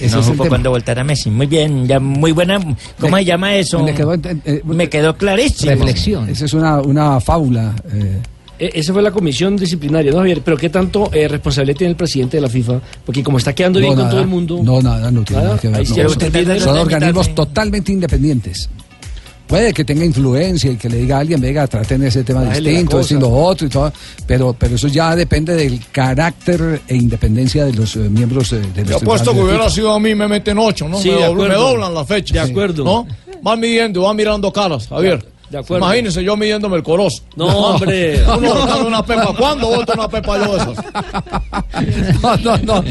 Ese no supo cuándo voltar a Messi. Muy bien, ya muy buena. ¿Cómo Me- se llama eso? me quedó eh, Me quedó clarísimo. Esa es una, una fábula. eh, E- Esa fue la comisión disciplinaria, ¿no, Javier? Pero ¿qué tanto eh, responsabilidad tiene el presidente de la FIFA? Porque como está quedando bien con todo el mundo... No, nada, no tiene Nada, nada que ver. no. Son- organismos limitarse. totalmente independientes. Puede que tenga influencia y que le diga a alguien, venga, traten ese tema distinto, esto y lo otro y todo, pero, pero eso ya depende del carácter e independencia de los eh, miembros eh, de los Yo apuesto que hubiera sido a mí, me meten ocho, ¿no? Sí, me, doblan, me doblan la fecha. De acuerdo. ¿No? Van midiendo, van mirando caras, Javier. De acuerdo. Imagínense yo midiéndome el corozo. No, hombre. Uno una pepa. ¿Cuándo voto una pepa yo de esas? No, no, no.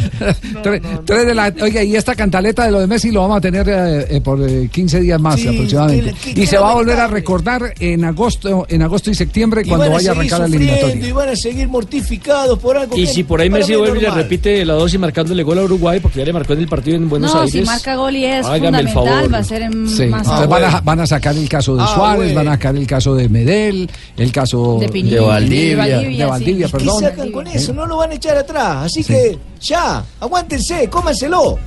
Tres, tres de la, oiga, y esta cantaleta de lo de Messi lo vamos a tener eh, eh, por eh, 15 días más Sí, aproximadamente. que- que y se va a volver a recordar en agosto, en agosto y septiembre Y cuando vaya a arrancar la eliminatoria. y van a seguir mortificados por algo Y que si por ahí Messi vuelve y le repite la dosis marcándole gol a Uruguay, porque ya le marcó en el partido en Buenos no, Aires. si marca gol y es Hágame el fundamental, favor. va a ser en Sí, más entonces van, a, van a sacar el caso de Ah, Suárez, bueno. van a sacar el caso de Medel, el caso De Pinilla, de Valdivia, de Valdivia, de sí. Valdivia, ¿Qué perdón. sacan con eso? No lo van a echar atrás. Así que ya, aguántense, cómanselo.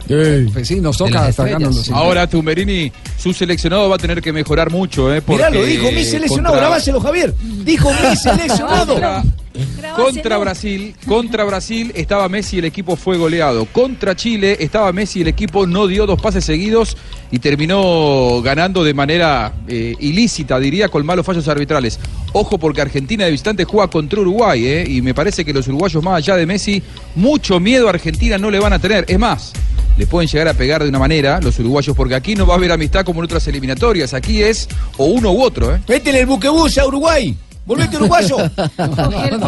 Pues sí, nos toca sí. Ahora Tumberini, su seleccionado va a tener que mejorar mucho, ¿eh? Mirá, lo porque dijo mi seleccionado, contra- grabáselo, Javier. Dijo mi seleccionado. Contra, Brasil, contra Brasil estaba Messi, el equipo fue goleado. Contra Chile estaba Messi, el equipo no dio dos pases seguidos y terminó ganando de manera eh, ilícita, diría, con malos fallos arbitrales. Ojo porque Argentina de visitante juega contra Uruguay, ¿eh? y me parece que los uruguayos más allá de Messi, mucho miedo a Argentina no le van a tener. Es más, le pueden llegar a pegar de una manera los uruguayos, porque aquí no va a haber amistad como en otras eliminatorias. Aquí es o uno u otro, ¿eh? Métele el buquebús a Uruguay. Volvete uruguayo.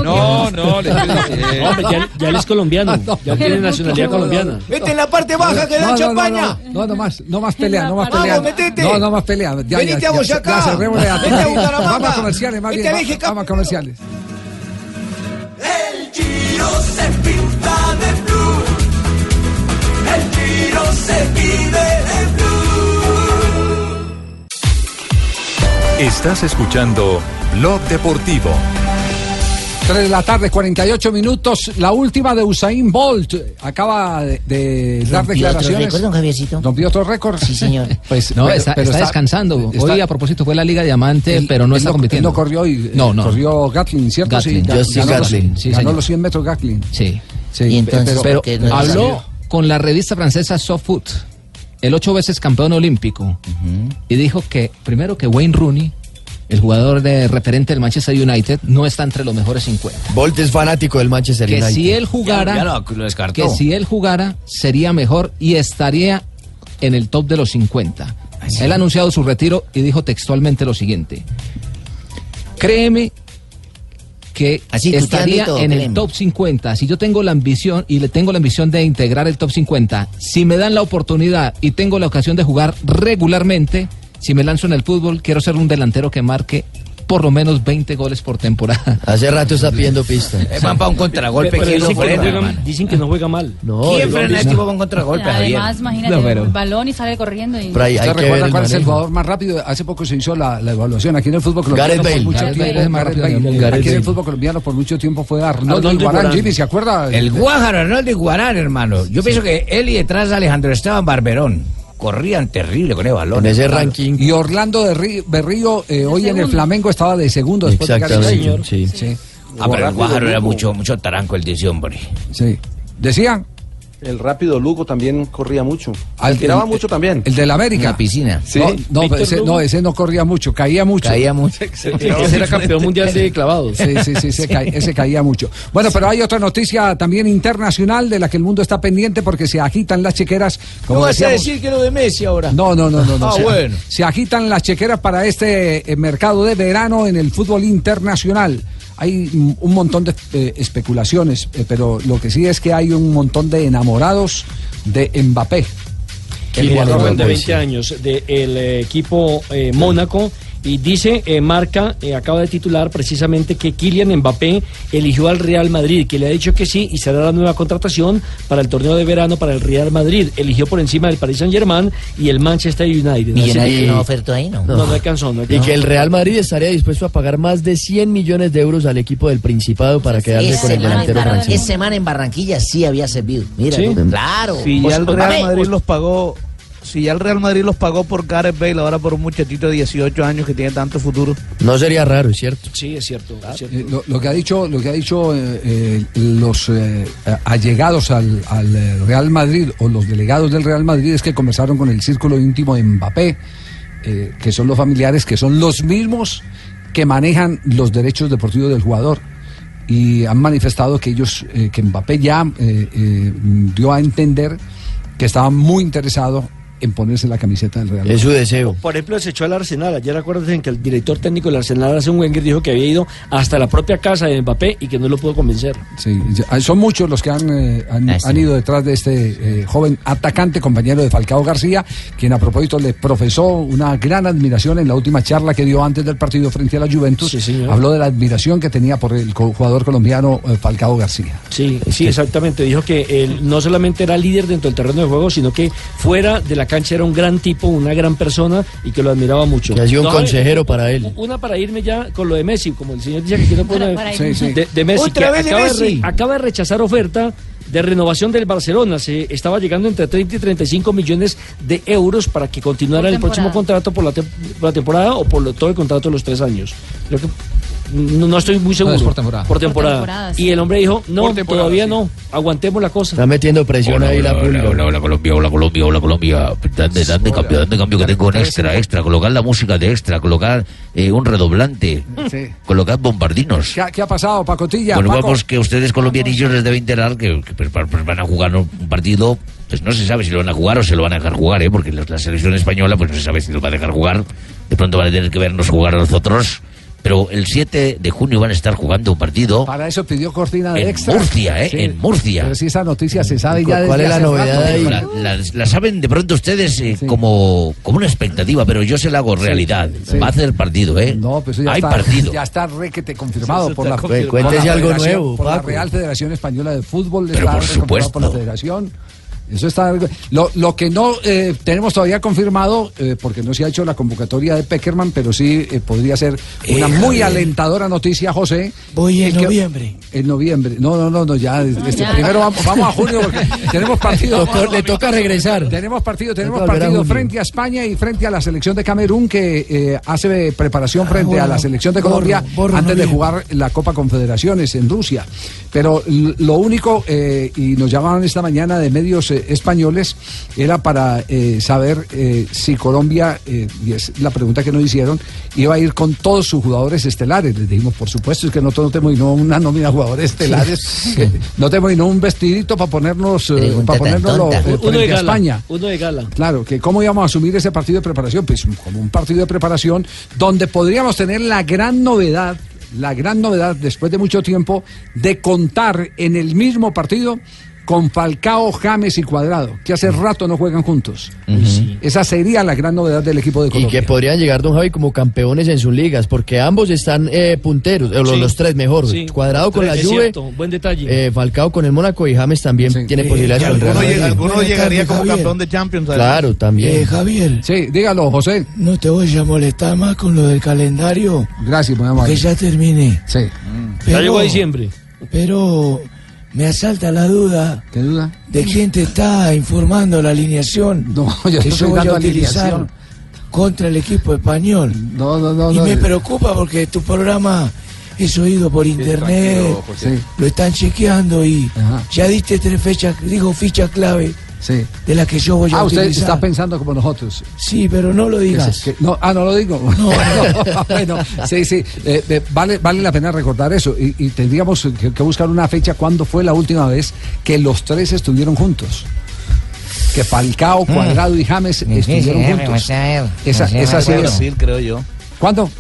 No, no, le estoy diciendo. No, hombre, ya, ya él es colombiano, ya tiene nacionalidad colombiana. Vete en la parte baja que da No, no, no, champaña. No, no, no más, no más pelea, no más Vamos, pelea. metete. No, no más pelea. Ya, Venite ya, a ya, Boyacá. ya cerrémosle la Vete a Bucaramanga. Vamos a comerciales, más bien. Vamos a comerciales. El Giro se pinta de blue. El Giro se Estás escuchando Blog Deportivo. 3 de la tarde, 48 minutos. La última de Usain Bolt. Acaba de, de dar ¿Rompió otro declaraciones. récord, don? ¿Rompió otro récord? Sí, señor. Pues, No, pero- está, pero está descansando. está- Hoy, a propósito, fue la Liga Diamante, Él- pero no está él compitiendo. no corrió hoy. No, no. Corrió Gatlin, ¿cierto? Gatlin, sí, Justin ganó, Gatlin, los, sí, ganó los 100 metros Gatlin. Sí. Sí, Y entonces, pero- ¿por qué no Habló con la revista francesa Softfoot, el ocho veces campeón olímpico, y dijo que, primero, que Wayne Rooney, el jugador de referente del Manchester United, no está entre los mejores 50. Bolt es fanático del Manchester Que United. si él jugara, Ya- ya lo- lo descartó. que si él jugara, sería mejor y estaría en el top de los 50. Él ha anunciado su retiro y dijo textualmente lo siguiente. Créeme que Así, estaría todo, en el top 50. Si yo tengo la ambición y le tengo la ambición de integrar el top 50, si me dan la oportunidad y tengo la ocasión de jugar regularmente, si me lanzo en el fútbol, quiero ser un delantero que marque por lo menos 20 goles por temporada. Hace rato está pidiendo pista. Es más para un contragolpe. Pero ¿Quién lo dicen, que no juega, dicen que no juega mal. No, ¿Quién frena este tipo para un contragolpe, Javier? Además, imagínate, No, pero- el balón y sale corriendo. Y... Pero hay- hay ¿Usted que recuerda ver el cuál es el jugador más rápido? Hace poco se hizo la, la evaluación aquí en el fútbol colombiano. Gareth por Bale. mucho Gareth tiempo, Gareth Bale. Aquí en el fútbol colombiano por mucho tiempo fue Arnoldo. Iguarán. Jimmy, ¿se acuerda? El Guájaro, Arnoldo Iguarán, hermano. Yo pienso que él y detrás Alejandro Esteban Barberón corrían terrible con el balón. En ese ranking. Y Orlando de Berrío eh, hoy en el. Flamengo estaba de segundo después de. Bale. Sí. Sí, Ah, pero el Guájaro era mucho, mucho taranco el de ese hombre. sí. Decían, El rápido Lugo también corría mucho. Al- Se tiraba el- mucho también. el del En América. la piscina. Sí. No, ese, no, ese no corría mucho, caía mucho. Caía mucho. Ese era campeón mundial de clavados. Sí, sí, sí, ese, ca- ese caía mucho. Bueno, pero hay otra noticia también internacional de la que el mundo está pendiente porque se agitan las chequeras. ¿Cómo Como vas a decir que lo de Messi ahora? No, no, no, no. no. Ah, se, bueno. se agitan las chequeras para este eh, mercado de verano en el fútbol internacional. Hay un montón de eh, especulaciones, eh, pero lo que sí es que hay un montón de enamorados de Mbappé. El joven de Mbappé, 20 sí. años del equipo eh, Mónaco Y dice, eh, Marca eh, acaba de titular precisamente que Kylian Mbappé eligió al Real Madrid, que le ha dicho que sí y será la nueva contratación para el torneo de verano para el Real Madrid. Eligió por encima del Paris Saint Germain y el Manchester United. Millonario que- no ofertó ahí, ¿no? No, no alcanzó, no Y que el Real Madrid estaría dispuesto a pagar más de 100 millones de euros al equipo del Principado para quedarse con el delantero francés. Ese man en Barranquilla sí había servido. Mira, Sí. claro. Si ya el Pues, Real Madrid los pagó, si ya el Real Madrid los pagó por Gareth Bale, ahora por un muchachito de 18 años que tiene tanto futuro. No sería raro, es cierto. Sí, es cierto. es cierto. Eh, lo, lo que ha dicho, lo que ha dicho eh, eh, los eh, allegados al, al, Real Madrid o los delegados del Real Madrid es que conversaron con el círculo íntimo de Mbappé, eh, que son los familiares, que son los mismos que manejan los derechos deportivos del jugador y han manifestado que ellos, eh, que Mbappé ya eh, eh, dio a entender que estaba muy interesado en ponerse la camiseta del Real Madrid. deseo. Por ejemplo, se echó al Arsenal. Ayer acuérdense que el director técnico del Arsenal, Arsene Wenger, dijo que había ido hasta la propia casa de Mbappé y que no lo pudo convencer. Sí, ya- son muchos los que han, eh, han, Ah, sí. han ido detrás de este eh, joven atacante, compañero de Falcao García, quien a propósito le profesó una gran admiración en la última charla que dio antes del partido frente a la Juventus. Habló de la admiración que tenía por el jugador colombiano eh, Falcao García. Sí, sí, exactamente. Dijo que él no solamente era líder dentro del terreno de juego, sino que fuera de la cancha era un gran tipo, una gran persona y que lo admiraba mucho. Que ha sido un No, consejero eh, para él. Una para irme ya con lo de Messi, como el señor dice que quiere poner. Sí, sí. De, de Messi, Otra que vez de acaba, Messi. re- acaba de rechazar oferta de renovación del Barcelona. Se estaba llegando entre 30 y 35 millones de euros para que continuara el próximo contrato por la, tem- por la temporada o por lo- todo el contrato de los tres años. Creo que no, no estoy muy seguro. es por temporada. Por Por temporada. temporada, Y el hombre dijo, no, todavía sí. no, aguantemos la cosa. Está metiendo presión ahí la pulga. Hola, hola, Colombia, hola Colombia, hola Colombia. Dadme, dadme cambio, dadme cambio que tengo un extra, extra. Colocar la música de extra, colocar eh, un redoblante, Sí. colocar bombardinos. ¿Qué, ha- qué ha pasado, Pacotilla? Bueno, Paco? vamos, que ustedes colombianillos les deben enterar que, que, pues, pues, van a jugar un partido, pues no se sabe si lo van a jugar o se lo van a dejar jugar, ¿eh? porque la selección española pues no se sabe si lo va a dejar jugar. De pronto van a tener que vernos jugar a nosotros. Pero el 7 de junio van a estar jugando un partido Para eso pidió cortina de en extra. Murcia, ¿eh? En Murcia. Pero si esa noticia se sabe ¿Cu- ya desde cuál es la hace novedad ahí? La, la- la saben de pronto ustedes eh, como, como una expectativa, pero yo se la hago realidad. sí. Va a hacer partido, ¿eh? No, pues ya Hay está, partido. Ya está requete confirmado Sí, por la, confirmado. por la Cuéntese algo nuevo, por la Paco. Real Federación Española de Fútbol. Pero está por supuesto. por la Federación. Eso está. Lo, lo que no eh, tenemos todavía confirmado, eh, porque no se ha hecho la convocatoria de Peckerman, pero sí eh, podría ser una Eh, muy alentadora noticia, José. Voy en que- noviembre. En noviembre. No, no, no, no ya. este, ya. Primero vamos, vamos a junio porque tenemos partido. Le toca regresar. Tenemos partido, tenemos partido frente a España y frente a la selección de Camerún que eh, hace preparación frente bueno, a la selección de Colombia borro antes de jugar la Copa Confederaciones en Rusia. Pero lo único, eh, y nos llamaban esta mañana de medios eh, españoles, era para eh, saber eh, si Colombia, eh, y es la pregunta que nos hicieron, iba a ir con todos sus jugadores estelares. Les dijimos, por supuesto, es que nosotros no tenemos no una nómina de jugadores estelares, no tenemos no un vestidito para ponernos, eh, para ponernos. Uno de gala. España. Uno de gala. Claro, que cómo íbamos a asumir ese partido de preparación, pues como un partido de preparación donde podríamos tener la gran novedad, la gran novedad después de mucho tiempo de contar en el mismo partido con Falcao, James y Cuadrado, que hace rato no juegan juntos. Esa sería la gran novedad del equipo de Y Colombia. que podrían llegar, don Javi, como campeones en sus ligas, porque ambos están eh, punteros, eh, los, Sí. los tres mejor. Sí. Cuadrado con la Juve, cierto, buen detalle. eh, Falcao con el Mónaco y James también tiene posibilidades con el Real Alguno, alguno llegaría como Javier. campeón de Champions. además. Claro, también. Eh, Javier. Sí, dígalo, José. No te voy a molestar más con lo del calendario. Gracias, muy amable. Que ya terminé. Sí. Ya llegó diciembre. Pero me asalta la duda. ¿Qué duda? ¿De quién te está informando la alineación? No, yo que no yo estoy voy a utilizar alineación. contra el equipo español. No, no, no. y no. me preocupa porque tu programa es oído por internet. Lo están chequeando y ya diste tres fechas, digo fichas clave Sí. de las que yo voy a Ah, usted utilizar. está pensando como nosotros. Sí, pero no lo digas. Que- que- no, ah, no lo digo. bueno, sí, sí. eh, eh, vale, vale la pena recordar eso. Y, y tendríamos que, que buscar una fecha cuando fue la última vez que los tres estuvieron juntos. Que Falcao, Mm. Cuadrado y James estuvieron juntos. Esa, esa sí es. Brasil, creo yo. ¿Cuándo?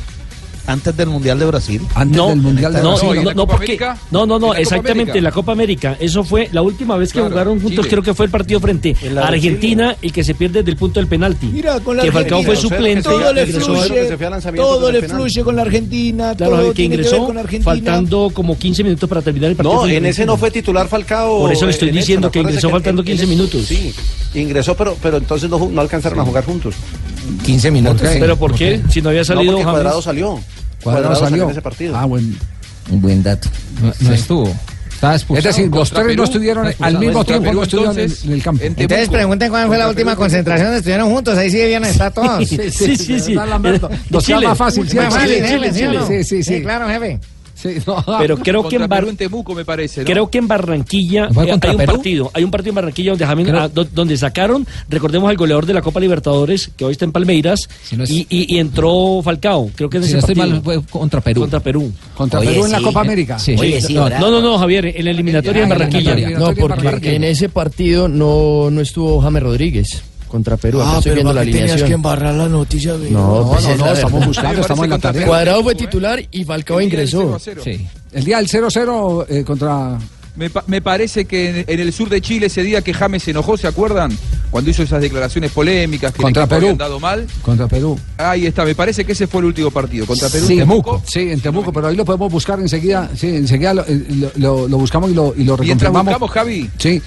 Antes del Mundial de Brasil. Antes No, del Mundial de no, Brasil. no, no, no, porque- no, no, no, exactamente, en la Copa América. Eso fue la última vez que Claro, jugaron juntos, Chile. creo que fue el partido frente a Argentina y que se pierde desde el punto del penalti. Mira, con la que Falcao fue suplente. Todo le fluye, todo le fluye con la Argentina, Claro, todo que ingresó con Argentina. faltando como 15 minutos para terminar el partido. No, en ese Argentina. no fue titular Falcao. Por eso le estoy diciendo que ingresó faltando él- 15 él- minutos. Sí, ingresó, pero, pero entonces no alcanzaron a jugar juntos. 15 minutos. ¿Pero por qué? Si no había salido No. Cuadrado salió. Cuadrado salió. en ese partido. Ah, bueno. Un buen dato. No, no estuvo. Estaba expulsado. Es decir, los tres Perú, no estuvieron al mismo tiempo, Perú, no estuvieron en, entonces, en el campo. Entonces pregunten cuándo fue la última concentración estuvieron juntos. Ahí sí debían estar todos. Sí, sí, sí, sí. ¿verdad, Lamberto? Nos queda más fácil, ¿sí? ¿sí. Sí, sí, sí. claro, jefe. Pero creo que en, Bar- Perú en Temuco, me parece, ¿no? creo que en Barranquilla ¿Fue eh, hay un Perú? partido, hay un partido en Barranquilla donde James- ah, do- donde sacaron, recordemos al goleador de la Copa Libertadores que hoy está en Palmeiras no es- y, y- y entró Falcao, creo que en Si ese no estoy partido. mal, fue contra Perú. Contra Perú. Contra Oye, Perú en la. Copa América. Sí. Oye, Sí, no, ¿verdad? no, no, no, Javier, en la eliminatoria en Barranquilla. No, porque en ese partido no, no estuvo James Rodríguez contra Perú. Acá Ah, estoy pero viendo la ¿para qué tenías alineación. que embarrar la noticia? No, pues no, es no, la estamos buscando, estamos en la tarea. Cuadrado fue titular y Falcao ingresó. Sí. El día del 0-0 eh, contra... Me, pa- me parece que en, en el sur de Chile ese día que James se enojó, ¿se acuerdan? Cuando hizo esas declaraciones polémicas que Contra Perú. habían dado mal. Contra Perú. Ahí está, me parece que ese fue el último partido. Contra Perú. Sí, Temuco. Sí, en Temuco, pero ahí lo podemos buscar enseguida. Sí, enseguida lo, eh, lo- lo- lo buscamos y lo, y lo Mientras buscamos, Javi. Sí.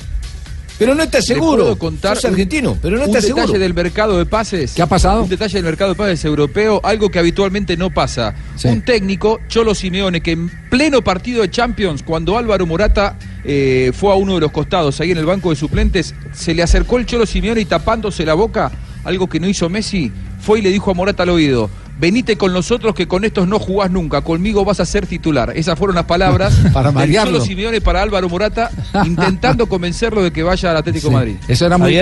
Pero no estás Le seguro. puedo contar Sos argentino, pero no un estás detalle seguro. del mercado de pases. ¿Qué ha pasado? Un detalle del mercado de pases europeo, algo que habitualmente no pasa. Un técnico, Cholo Simeone, que en pleno partido de Champions, cuando Álvaro Morata eh, fue a uno de los costados, ahí en el banco de suplentes, se le acercó el Cholo Simeone y tapándose la boca, algo que no hizo Messi, fue y le dijo a Morata al oído. Venite con nosotros que con estos no jugás nunca, conmigo vas a ser titular. Esas fueron las palabras Para del. Cholo Simeone para Álvaro Morata, intentando convencerlo de que vaya al Atlético de. Madrid. Eso era muy,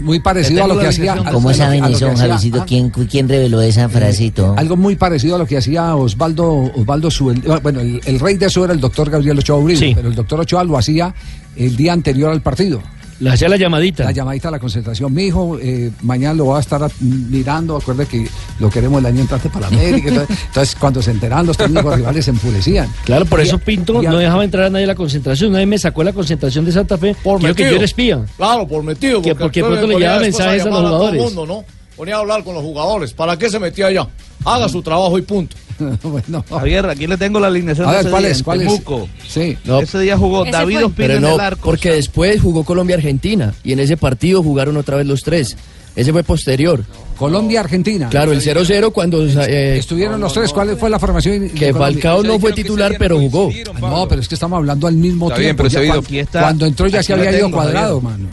muy parecido a lo que hacía. ¿Cómo saben eso, Javicito? ¿Quién, ¿Quién reveló esa todo? Algo muy parecido a lo que hacía Osvaldo Osvaldo Suel. Bueno, el, el rey de eso era el doctor Gabriel Ochoa Uribe, Sí. pero el doctor Ochoa lo hacía el día anterior al partido. Le hacía la llamadita. La llamadita a la concentración. Mi hijo, eh, mañana lo va a estar mirando. Acuerde que lo queremos el año entrante para América. entonces, entonces, cuando se enteraban los técnicos rivales se enfurecían. Claro, por Y- eso Pinto no dejaba entrar a nadie a la concentración. Una vez me sacó la concentración de Santa Fe. Por creo que metido. yo era espía. Claro, por metido. Que porque entonces pronto le llevaba mensajes a los llamar todo el jugadores. mundo, ¿no? Ponía a hablar con los jugadores. ¿Para qué se metía allá? Haga su trabajo y punto. bueno. Javier, aquí le tengo la alineación A de ver, ese ¿cuál día es? ¿Cuál es? Sí. Ese día jugó Ese David. Ospina Pero en no, el arco. porque después jugó Colombia-Argentina y en ese partido jugaron otra vez los tres. Ese fue posterior. Colombia-Argentina. Claro, el 0-0 cuando... eh, Estuvieron los tres. ¿Cuál fue la formación? Que? Falcao no fue titular, pero jugó. No, pero es que estamos hablando al mismo Está bien, tiempo. pero Ya. Cuando entró ya se había ido cuadrado, Javier. mano.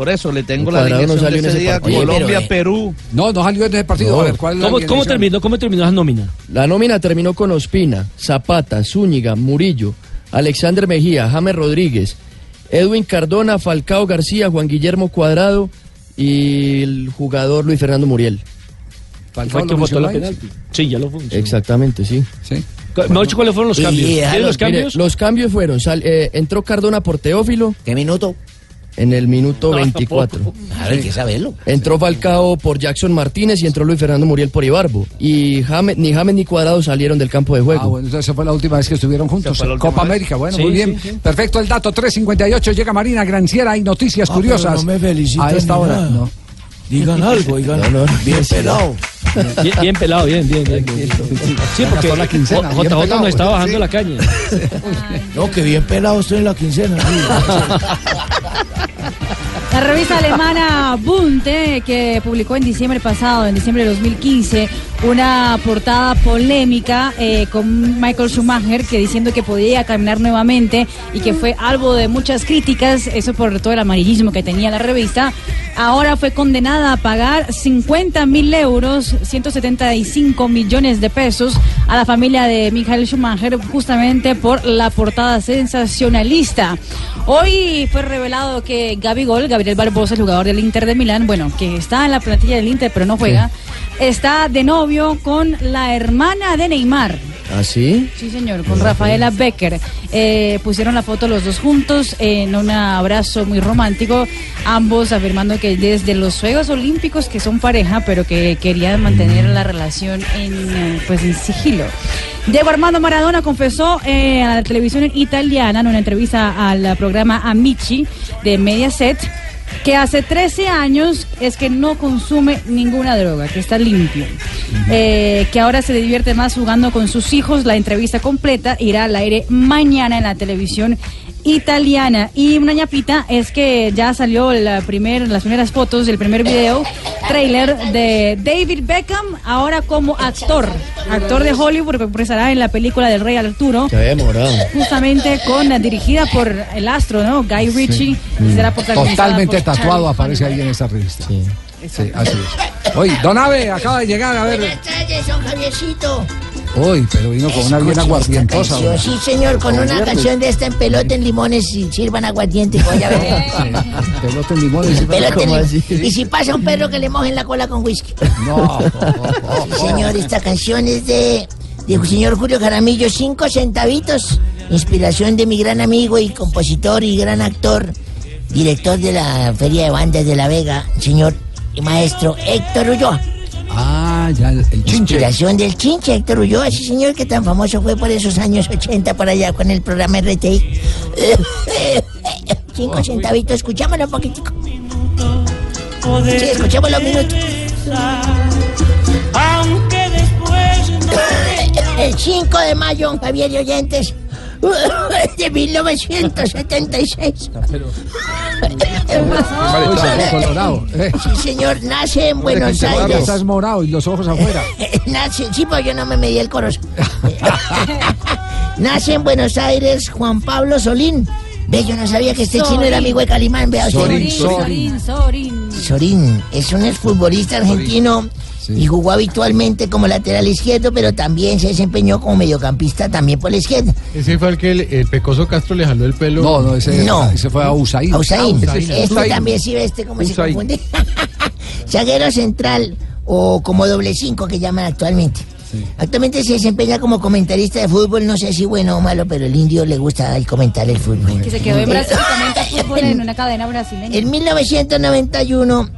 Por eso le tengo la no alineación salió de en ese ese día. partido. Colombia, Pero, eh, Perú. No, no salió en ese partido. No. A ver, ¿cuál es la ¿Cómo, terminó, ¿Cómo terminó esa nómina? La nómina terminó con Ospina, Zapata, Zúñiga, Murillo, Alexander Mejía, James Rodríguez, Edwin Cardona, Falcao García, Juan Guillermo Cuadrado y el jugador Luis Fernando Muriel. Falcao Fue el que lo votó la penalti. Sí, ya lo fue. Exactamente, sí. Sí. Dicho cuáles fueron los cambios. déjalo, ¿Tienen los Mire, cambios? los cambios fueron, sal- eh, entró Cardona por Teófilo ¿Qué minuto? En el minuto 24. Claro, hay que saberlo. Entró Falcao por Jackson Martínez y entró Luis Fernando Muriel por Ibarbo. Y James- ni James ni Cuadrado salieron del campo de juego. Ah, bueno, esa fue la última vez que estuvieron juntos. Copa vez. América, bueno, Sí, muy bien. sí, sí. Perfecto el dato, 3.58, llega Marina Granciera, hay noticias Ah, curiosas. pero no me felicitan A esta hora, nada. no. Digan algo, digan. No, no, bien pelado. Bien, bien pelado, bien, bien. bien, bien. Sí, porque la quincena, JJ pelado, nos estaba bajando sí. la caña. No, que bien pelado estoy en la quincena. La revista alemana Bunte, que publicó en diciembre pasado, en diciembre de 2015, una portada polémica eh, con Michael Schumacher, que diciendo que podía caminar nuevamente y que fue algo de muchas críticas, eso por todo el amarillismo que tenía la revista. Ahora fue condenada a pagar 50 mil euros, 175 millones de pesos a la familia de Michael Schumacher justamente por la portada sensacionalista. Hoy fue revelado que Gabigol, Gabriel Barbosa, el jugador del Inter de Milán, bueno, que está en la plantilla del Inter pero no juega, está de novio con la hermana de Neymar. ¿Ah, sí? Sí, señor, con Rafaela Becker. Eh, pusieron la foto los dos juntos en un abrazo muy romántico, ambos afirmando que que desde los Juegos Olímpicos, que son pareja, pero que querían mantener la relación en, eh, pues, en sigilo. Diego Armando Maradona confesó eh, a la televisión italiana en una entrevista al programa Amici de Mediaset que hace 13 años es que no consume ninguna droga, que está limpio, Eh, que ahora se divierte más jugando con sus hijos. La entrevista completa irá al aire mañana en la televisión italiana. Y una ñapita es que ya salió la primer, las primeras fotos del primer video, trailer de David Beckham, ahora como actor, actor de Hollywood, que expresará en la película del Rey Arturo. Justamente con dirigida por el astro, ¿no? Guy Ritchie. y será protagonizada Totalmente por tatuado Charlie aparece ahí en esa revista. Sí. así es. Oye, Don Ave acaba de llegar, a ver. Buenas tardes, don Javiercito. Uy, pero vino con una bien aguardientosa. canción, Sí, señor, con una viernes. canción de esta en pelota en limones y sirvan aguardiente. Voy a ver. Pelota en limones. Pelota en Y si pasa un perro que le mojen la cola con whisky. No. Sí, señor, esta canción es de, de señor Julio Jaramillo, cinco centavitos. Inspiración de mi gran amigo y compositor y gran actor, director de la Feria de Bandas de La Vega, señor y maestro Héctor Ulloa. Ah, ya, el chinche. Inspiración del chinche, Héctor Ulloa, ese señor que tan famoso fue por esos años 80 por allá con el programa RTI. Cinco centavitos, escuchámoslo un poquitico. Sí, escuchémoslo un minuto. Aunque después El 5 de mayo, Javier y oyentes, de 1976. Colorado. eh. Sí, señor, nace en Buenos Aires. Estás morado y los ojos afuera. Nace, sí, pues yo no me medí el corazón. Nace en Buenos Aires Juan Pablo Solín. Ve, yo no sabía que este Sorín. chino era amigo de Calimán. Vea, usted. Sorín, Sorín, Sorín. Sorín es un exfutbolista argentino y jugó habitualmente como lateral izquierdo, pero también se desempeñó como mediocampista también por la izquierda. Ese fue el que el, el pecoso Castro le jaló el pelo. No, no, ese, No. ese fue a Usain. A Usain. Ah, Usain. Este Usain. también sí ve este cómo se confunde. Zaguero central o como doble cinco que llaman actualmente. Actualmente se desempeña como comentarista de fútbol, no sé si bueno o malo, pero el indio le gusta el comentar el fútbol. Que se quedó en Brasil y comenta fútbol en una cadena brasileña. En 1991,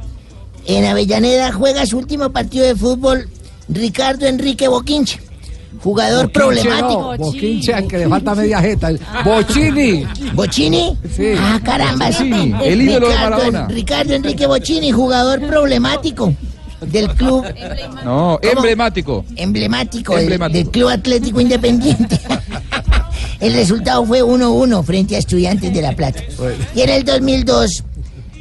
en Avellaneda juega su último partido de fútbol Ricardo Enrique Boquinche, jugador problemático. No, Boquinche, al que le falta media jeta. Bochini. ¿Bochini? Sí. Ah, caramba. Sí, el ídolo de Ricardo- Maradona. Ricardo Enrique Bochini, jugador problemático del club No, emblemático. emblemático, del- Emblemático. Del, Club Atlético Independiente. El resultado fue 1-1 frente a Estudiantes de La Plata. Y en el 2002,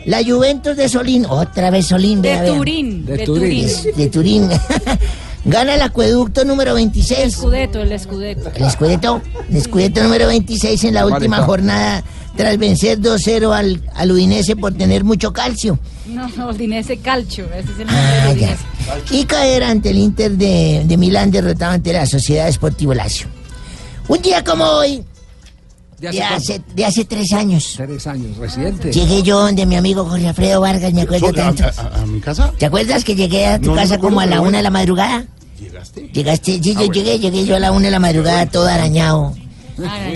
la Juventus de Solín, otra vez Solín, De. Turín, de De Turín. De Turín. Gana el acueducto número 26. Escudeto, el escudeto. El escudeto, el escudeto número 26 en la última jornada tras vencer 2-0 al, al Udinese por tener mucho calcio. No, no, Udinese Calcio, ese es el nombre Ah, ya. Udinese. Y caer ante el Inter de, de Milán derrotado ante la Sociedad Esportivo Lazio. Un día como hoy, ¿De de hace de hace tres años, Tres años, reciente. llegué yo donde mi amigo Jorge Alfredo Vargas, me acuerdo So- tanto. a- a- a mi casa? ¿Te acuerdas que llegué a tu No, casa como a la una de la madrugada? ¿Llegaste? Llegaste, sí, Ah, yo bueno. llegué, llegué yo a la una de la madrugada todo arañado,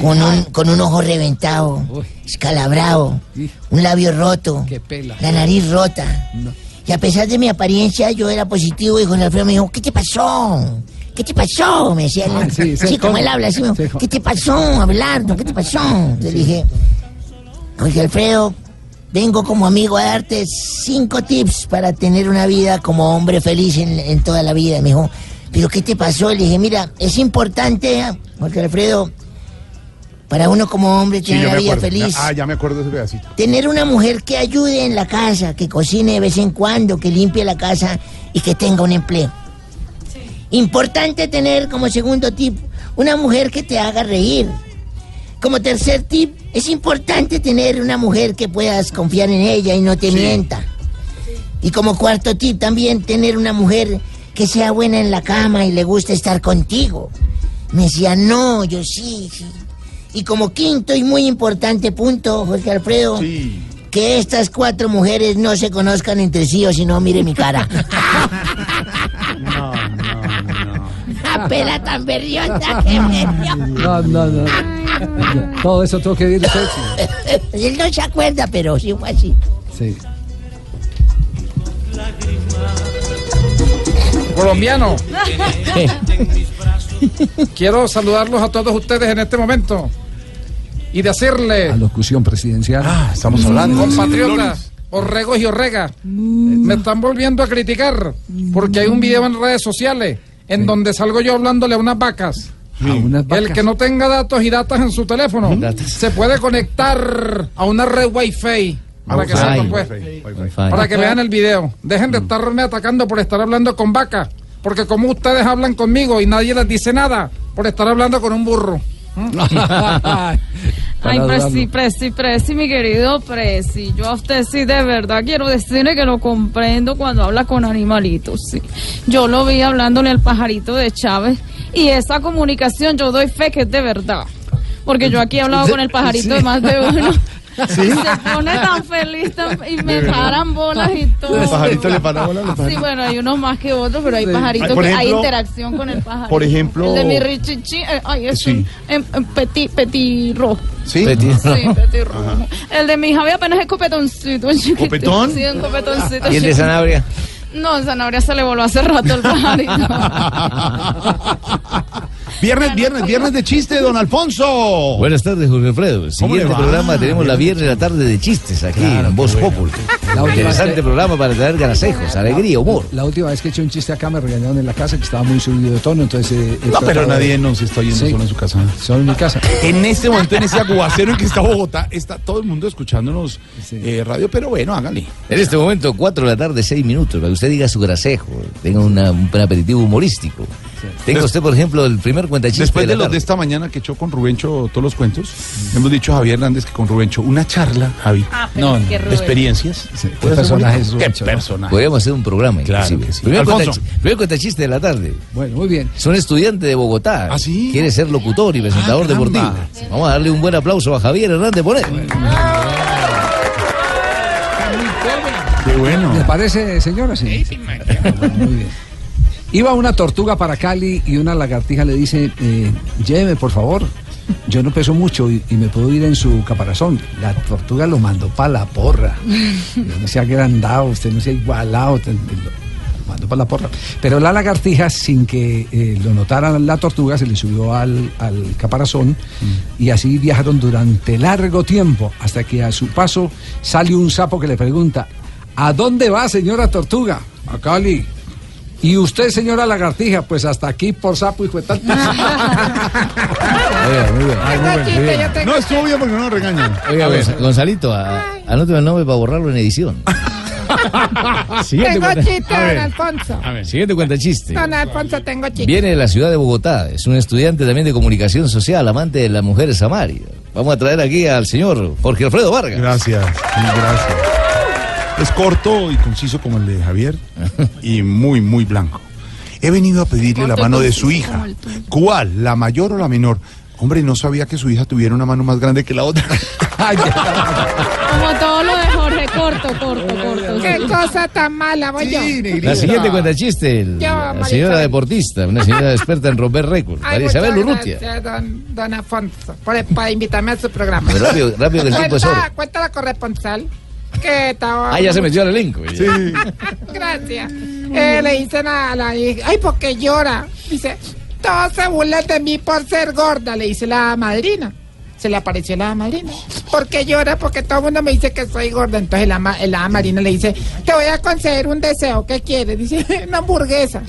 con un, con un ojo reventado, escalabrado, un labio roto, la nariz rota. Y a pesar de mi apariencia, yo era positivo y Jorge Alfredo me dijo, ¿qué te pasó? ¿Qué te pasó? Me decía él. Ah, sí, como él habla, así, ¿qué te pasó, Abelardo? ¿Qué te pasó? Le dije, Jorge Alfredo, vengo como amigo a darte cinco tips para tener una vida como hombre feliz en, en toda la vida. Me dijo, ¿pero qué te pasó? Le dije, mira, es importante, Jorge Alfredo, para uno como hombre tener una vida acuerdo. feliz. Ah, ya me acuerdo de ese pedacito. Tener una mujer que ayude en la casa, que cocine de vez en cuando, que limpie la casa y que tenga un empleo. Importante tener como segundo tip una mujer que te haga reír. Como tercer tip, es importante tener una mujer que puedas confiar en ella y no te mienta. Y como cuarto tip también tener una mujer que sea buena en la cama y le guste estar contigo. Me decía, no, yo sí, sí. Y como quinto y muy importante punto, Jorge Alfredo, que estas cuatro mujeres no se conozcan entre sí o si no, mire mi cara. La pela tan berrionda que me dio. No, no, no. Todo eso tengo que decir usted. Él no se acuerda, pero sí fue así. Sí. Colombiano, quiero saludarlos a todos ustedes en este momento y decirle, Alocución presidencial. Ah, estamos compatriotas, orregos y orregas, me están volviendo a criticar porque hay un video en redes sociales en donde salgo yo hablándole a unas vacas. El que no tenga datos y datas en su teléfono se puede conectar a una red Wi-Fi. Para que, pues, para que vean el video. Dejen de estarme atacando por estar hablando con vacas. Porque como ustedes hablan conmigo y nadie les dice nada por estar hablando con un burro. Ay, Presi, Presi, Presi, mi querido Presi. Yo a usted sí de verdad quiero decirle que lo comprendo cuando habla con animalitos, sí. Yo lo vi hablándole al pajarito de Chávez y esa comunicación yo doy fe que es de verdad. Porque yo aquí he hablado con el pajarito de más de uno. ¿Sí? Se pone tan feliz tan- y me paran bolas y todo. ¿El pajarito le para bolas? Sí, bueno, hay unos más que otros, pero hay Sí. pajaritos Por que hay interacción con el pajarito. por ejemplo- El de mi richichi, eh, ay, es Sí. un em, em, petit, petit rojo. ¿Sí? Sí, petit rojo. El de mi Javi apenas es copetoncito, es chiquito. ¿Copetón? Sí, un copetoncito. ¿Y el de. Sanabria? No, el zanahoria se le voló hace rato el pajarito. Viernes, viernes, viernes de chiste, don Alfonso. Buenas tardes, Jorge Alfredo. Siguiente programa tenemos la viernes de la tarde de chistes aquí en Voz Populi. última Interesante que- programa para traer garacejos, alegría, humor. La última vez que eché un chiste acá me regañaron en la casa que estaba muy subido de tono, entonces... eh, No, pero tratado nadie de- nos está yendo Sí. solo en su casa. Solo en mi casa. En este momento, en ese aguacero en que está Bogotá, está todo el mundo escuchándonos eh, radio, pero bueno, hágale. En este momento, 4 de la tarde, 6 minutos, para que usted diga su grasejo, tenga una- un aperitivo humorístico. Tenga usted, por ejemplo, el primer cuentachiste Después de de la los tarde. de esta mañana que echó con Rubencho todos los cuentos, hemos dicho a Javier Hernández que con Rubencho una charla, Javi, Ah, no, Rubén. experiencias. ¿Qué ¿Puede ser personaje bonito? es ¿Qué Rubencho, no? personaje? Podríamos hacer un programa, Claro inclusive. sí. Primer, cuentachiste de la tarde. Bueno, muy bien. Es un estudiante de Bogotá. ¿Ah, sí? Quiere ser locutor y presentador Ah, caramba. deportivo. Vamos a darle un buen aplauso a Javier Hernández Bonet. Qué bueno. ¿Le parece, señora? Sí. Muy bien. Iba una tortuga para Cali y una lagartija le dice, eh, lléveme por favor, yo no peso mucho y, y me puedo ir en su caparazón. La tortuga lo mandó para la porra. Usted no se ha agrandado, usted no se ha igualado, usted- lo mandó para la porra. Pero la lagartija, sin que eh, lo notara la tortuga, se le subió al, al caparazón y así viajaron durante largo tiempo, hasta que a su paso sale un sapo que le pregunta, ¿a dónde va señora tortuga? A Cali. ¿Y usted, señora lagartija? Pues hasta aquí por sapo y fue tal. Oiga, muy bien. Ay, muy bien, muy bien. No, estuvo bien porque no nos regañan. Oiga, Gonz- Gonzalito, anóteme el nombre para borrarlo en edición. Siguiente Tengo cuenta- chiste, A don ver, Alfonso. a ver, siguiente cuenta chiste. Don Alfonso, tengo chiste. Viene de la ciudad de Bogotá, es un estudiante también de comunicación social, amante de las mujeres Samaria. Vamos a traer aquí al señor Jorge Alfredo Vargas. Gracias, gracias. Es corto y conciso como el de Javier y muy, muy blanco. He venido a pedirle la mano de su hija. ¿Cuál? ¿La mayor o la menor? Hombre, no sabía que su hija tuviera una mano más grande que la otra. Como todo lo de Jorge, corto, corto, corto. Qué cosa tan mala, voy yo. La siguiente cuenta chiste, el- Yo, la señora Isabel. deportista, una señora experta en romper récords, María Isabel Urrutia. gracias, don, don Alfonso, por, por invitarme a su programa. Pero rápido, rápido que el tiempo es oro. Cuenta la corresponsal que estaba... Ah, ya se metió al elenco. Gracias. Eh, le dicen a la hija, ay, ¿por qué llora? Dice, todos se burlan de mí por ser gorda, le dice la madrina. Se le apareció la madrina. ¿Por qué llora? Porque todo el mundo me dice que soy gorda. Entonces la, la madrina le dice, te voy a conceder un deseo. ¿Qué quieres? Dice, una hamburguesa.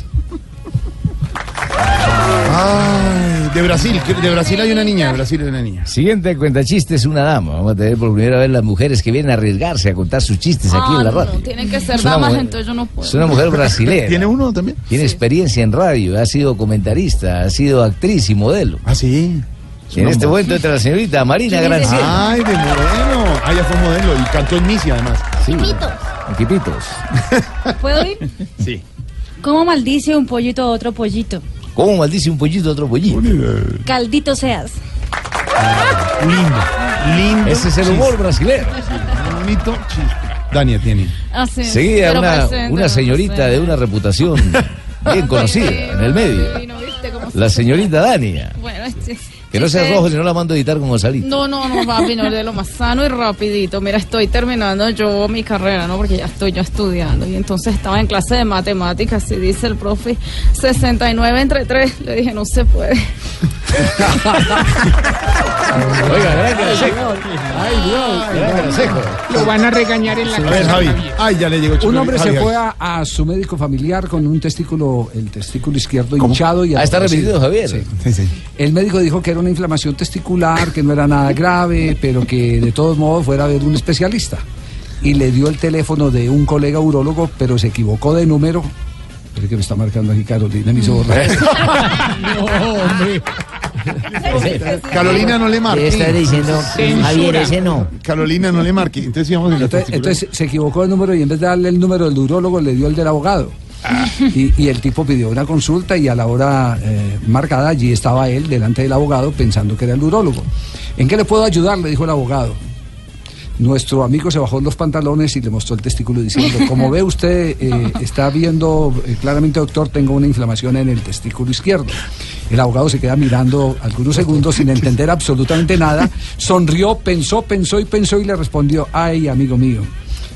De Brasil, de Brasil hay una niña, de Brasil hay una niña. Siguiente cuenta chiste es una dama. Vamos a tener por primera vez las mujeres que vienen a arriesgarse a contar sus chistes aquí Ah, en la no, radio. no, tienen que ser damas, mujer- entonces yo no puedo. Es una mujer brasileña. ¿Tiene uno también? Tiene experiencia en radio, ha sido comentarista, ha sido actriz y modelo. Ah, sí. Y en este momento entra la señorita Marina Granciera. Ay, de modelo. Ah, ya fue modelo y cantó en Misia además. Sí. Equipitos. ¿Puedo ir? Sí. ¿Cómo maldice un pollito a otro pollito? ¿Cómo maldice un pollito a otro pollito? Caldito seas. Lindo, lindo. Ese es el humor brasileño. Bonito chiste. Dania tiene. Así. Seguía pero una, presente, una señorita de una reputación bien conocida en el medio. ¿viste cómo La se- señorita Dania. Bueno, este- Que no sea Sí. rojo, si no la mando a editar con Gonzalito. No, no, no, papi, no de lo más sano y rapidito. Mira, estoy terminando yo mi carrera, ¿no? Porque ya estoy yo estudiando. Y entonces estaba en clase de matemáticas y dice el profe 69 entre 3. Le dije, no se puede. Oiga, gran Grasejo. Ay, Dios, gran Grasejo. Lo van a regañar en la A casa. ver, Javi. Ay, ya le llegó Un hombre Javi, se Javi. fue a, a su médico familiar con un testículo, el testículo izquierdo hinchado y Ah, está repetido, Javier. El médico dijo que era una inflamación testicular, que no era nada grave, pero que de todos modos fuera a ver un especialista. Y le dio el teléfono de un colega urólogo, pero se equivocó de número. Espere que me está marcando aquí Carolina, me hizo borrar. No, hombre. Carolina no le marque. Estar diciendo, Javier, ese no. Carolina no le marque. Entonces Entonces, entonces se equivocó de número y en vez de darle el número del urólogo le dio el del abogado. Y, el tipo pidió una consulta y a la hora eh, marcada allí estaba él delante del abogado pensando que era el urólogo. ¿En qué le puedo ayudar? Le dijo el abogado. Nuestro amigo se bajó los pantalones y le mostró el testículo diciendo, como ve usted, eh, está viendo eh, claramente, doctor, tengo una inflamación en el testículo izquierdo. El abogado se queda mirando algunos segundos sin entender absolutamente nada, sonrió, pensó, pensó y pensó y le respondió, ay, amigo mío.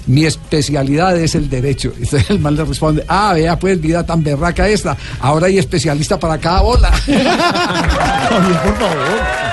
Mi especialidad es el derecho. Entonces el mal le responde, ah, vea pues, vida tan berraca esta. Ahora hay especialista para cada bola. Por favor.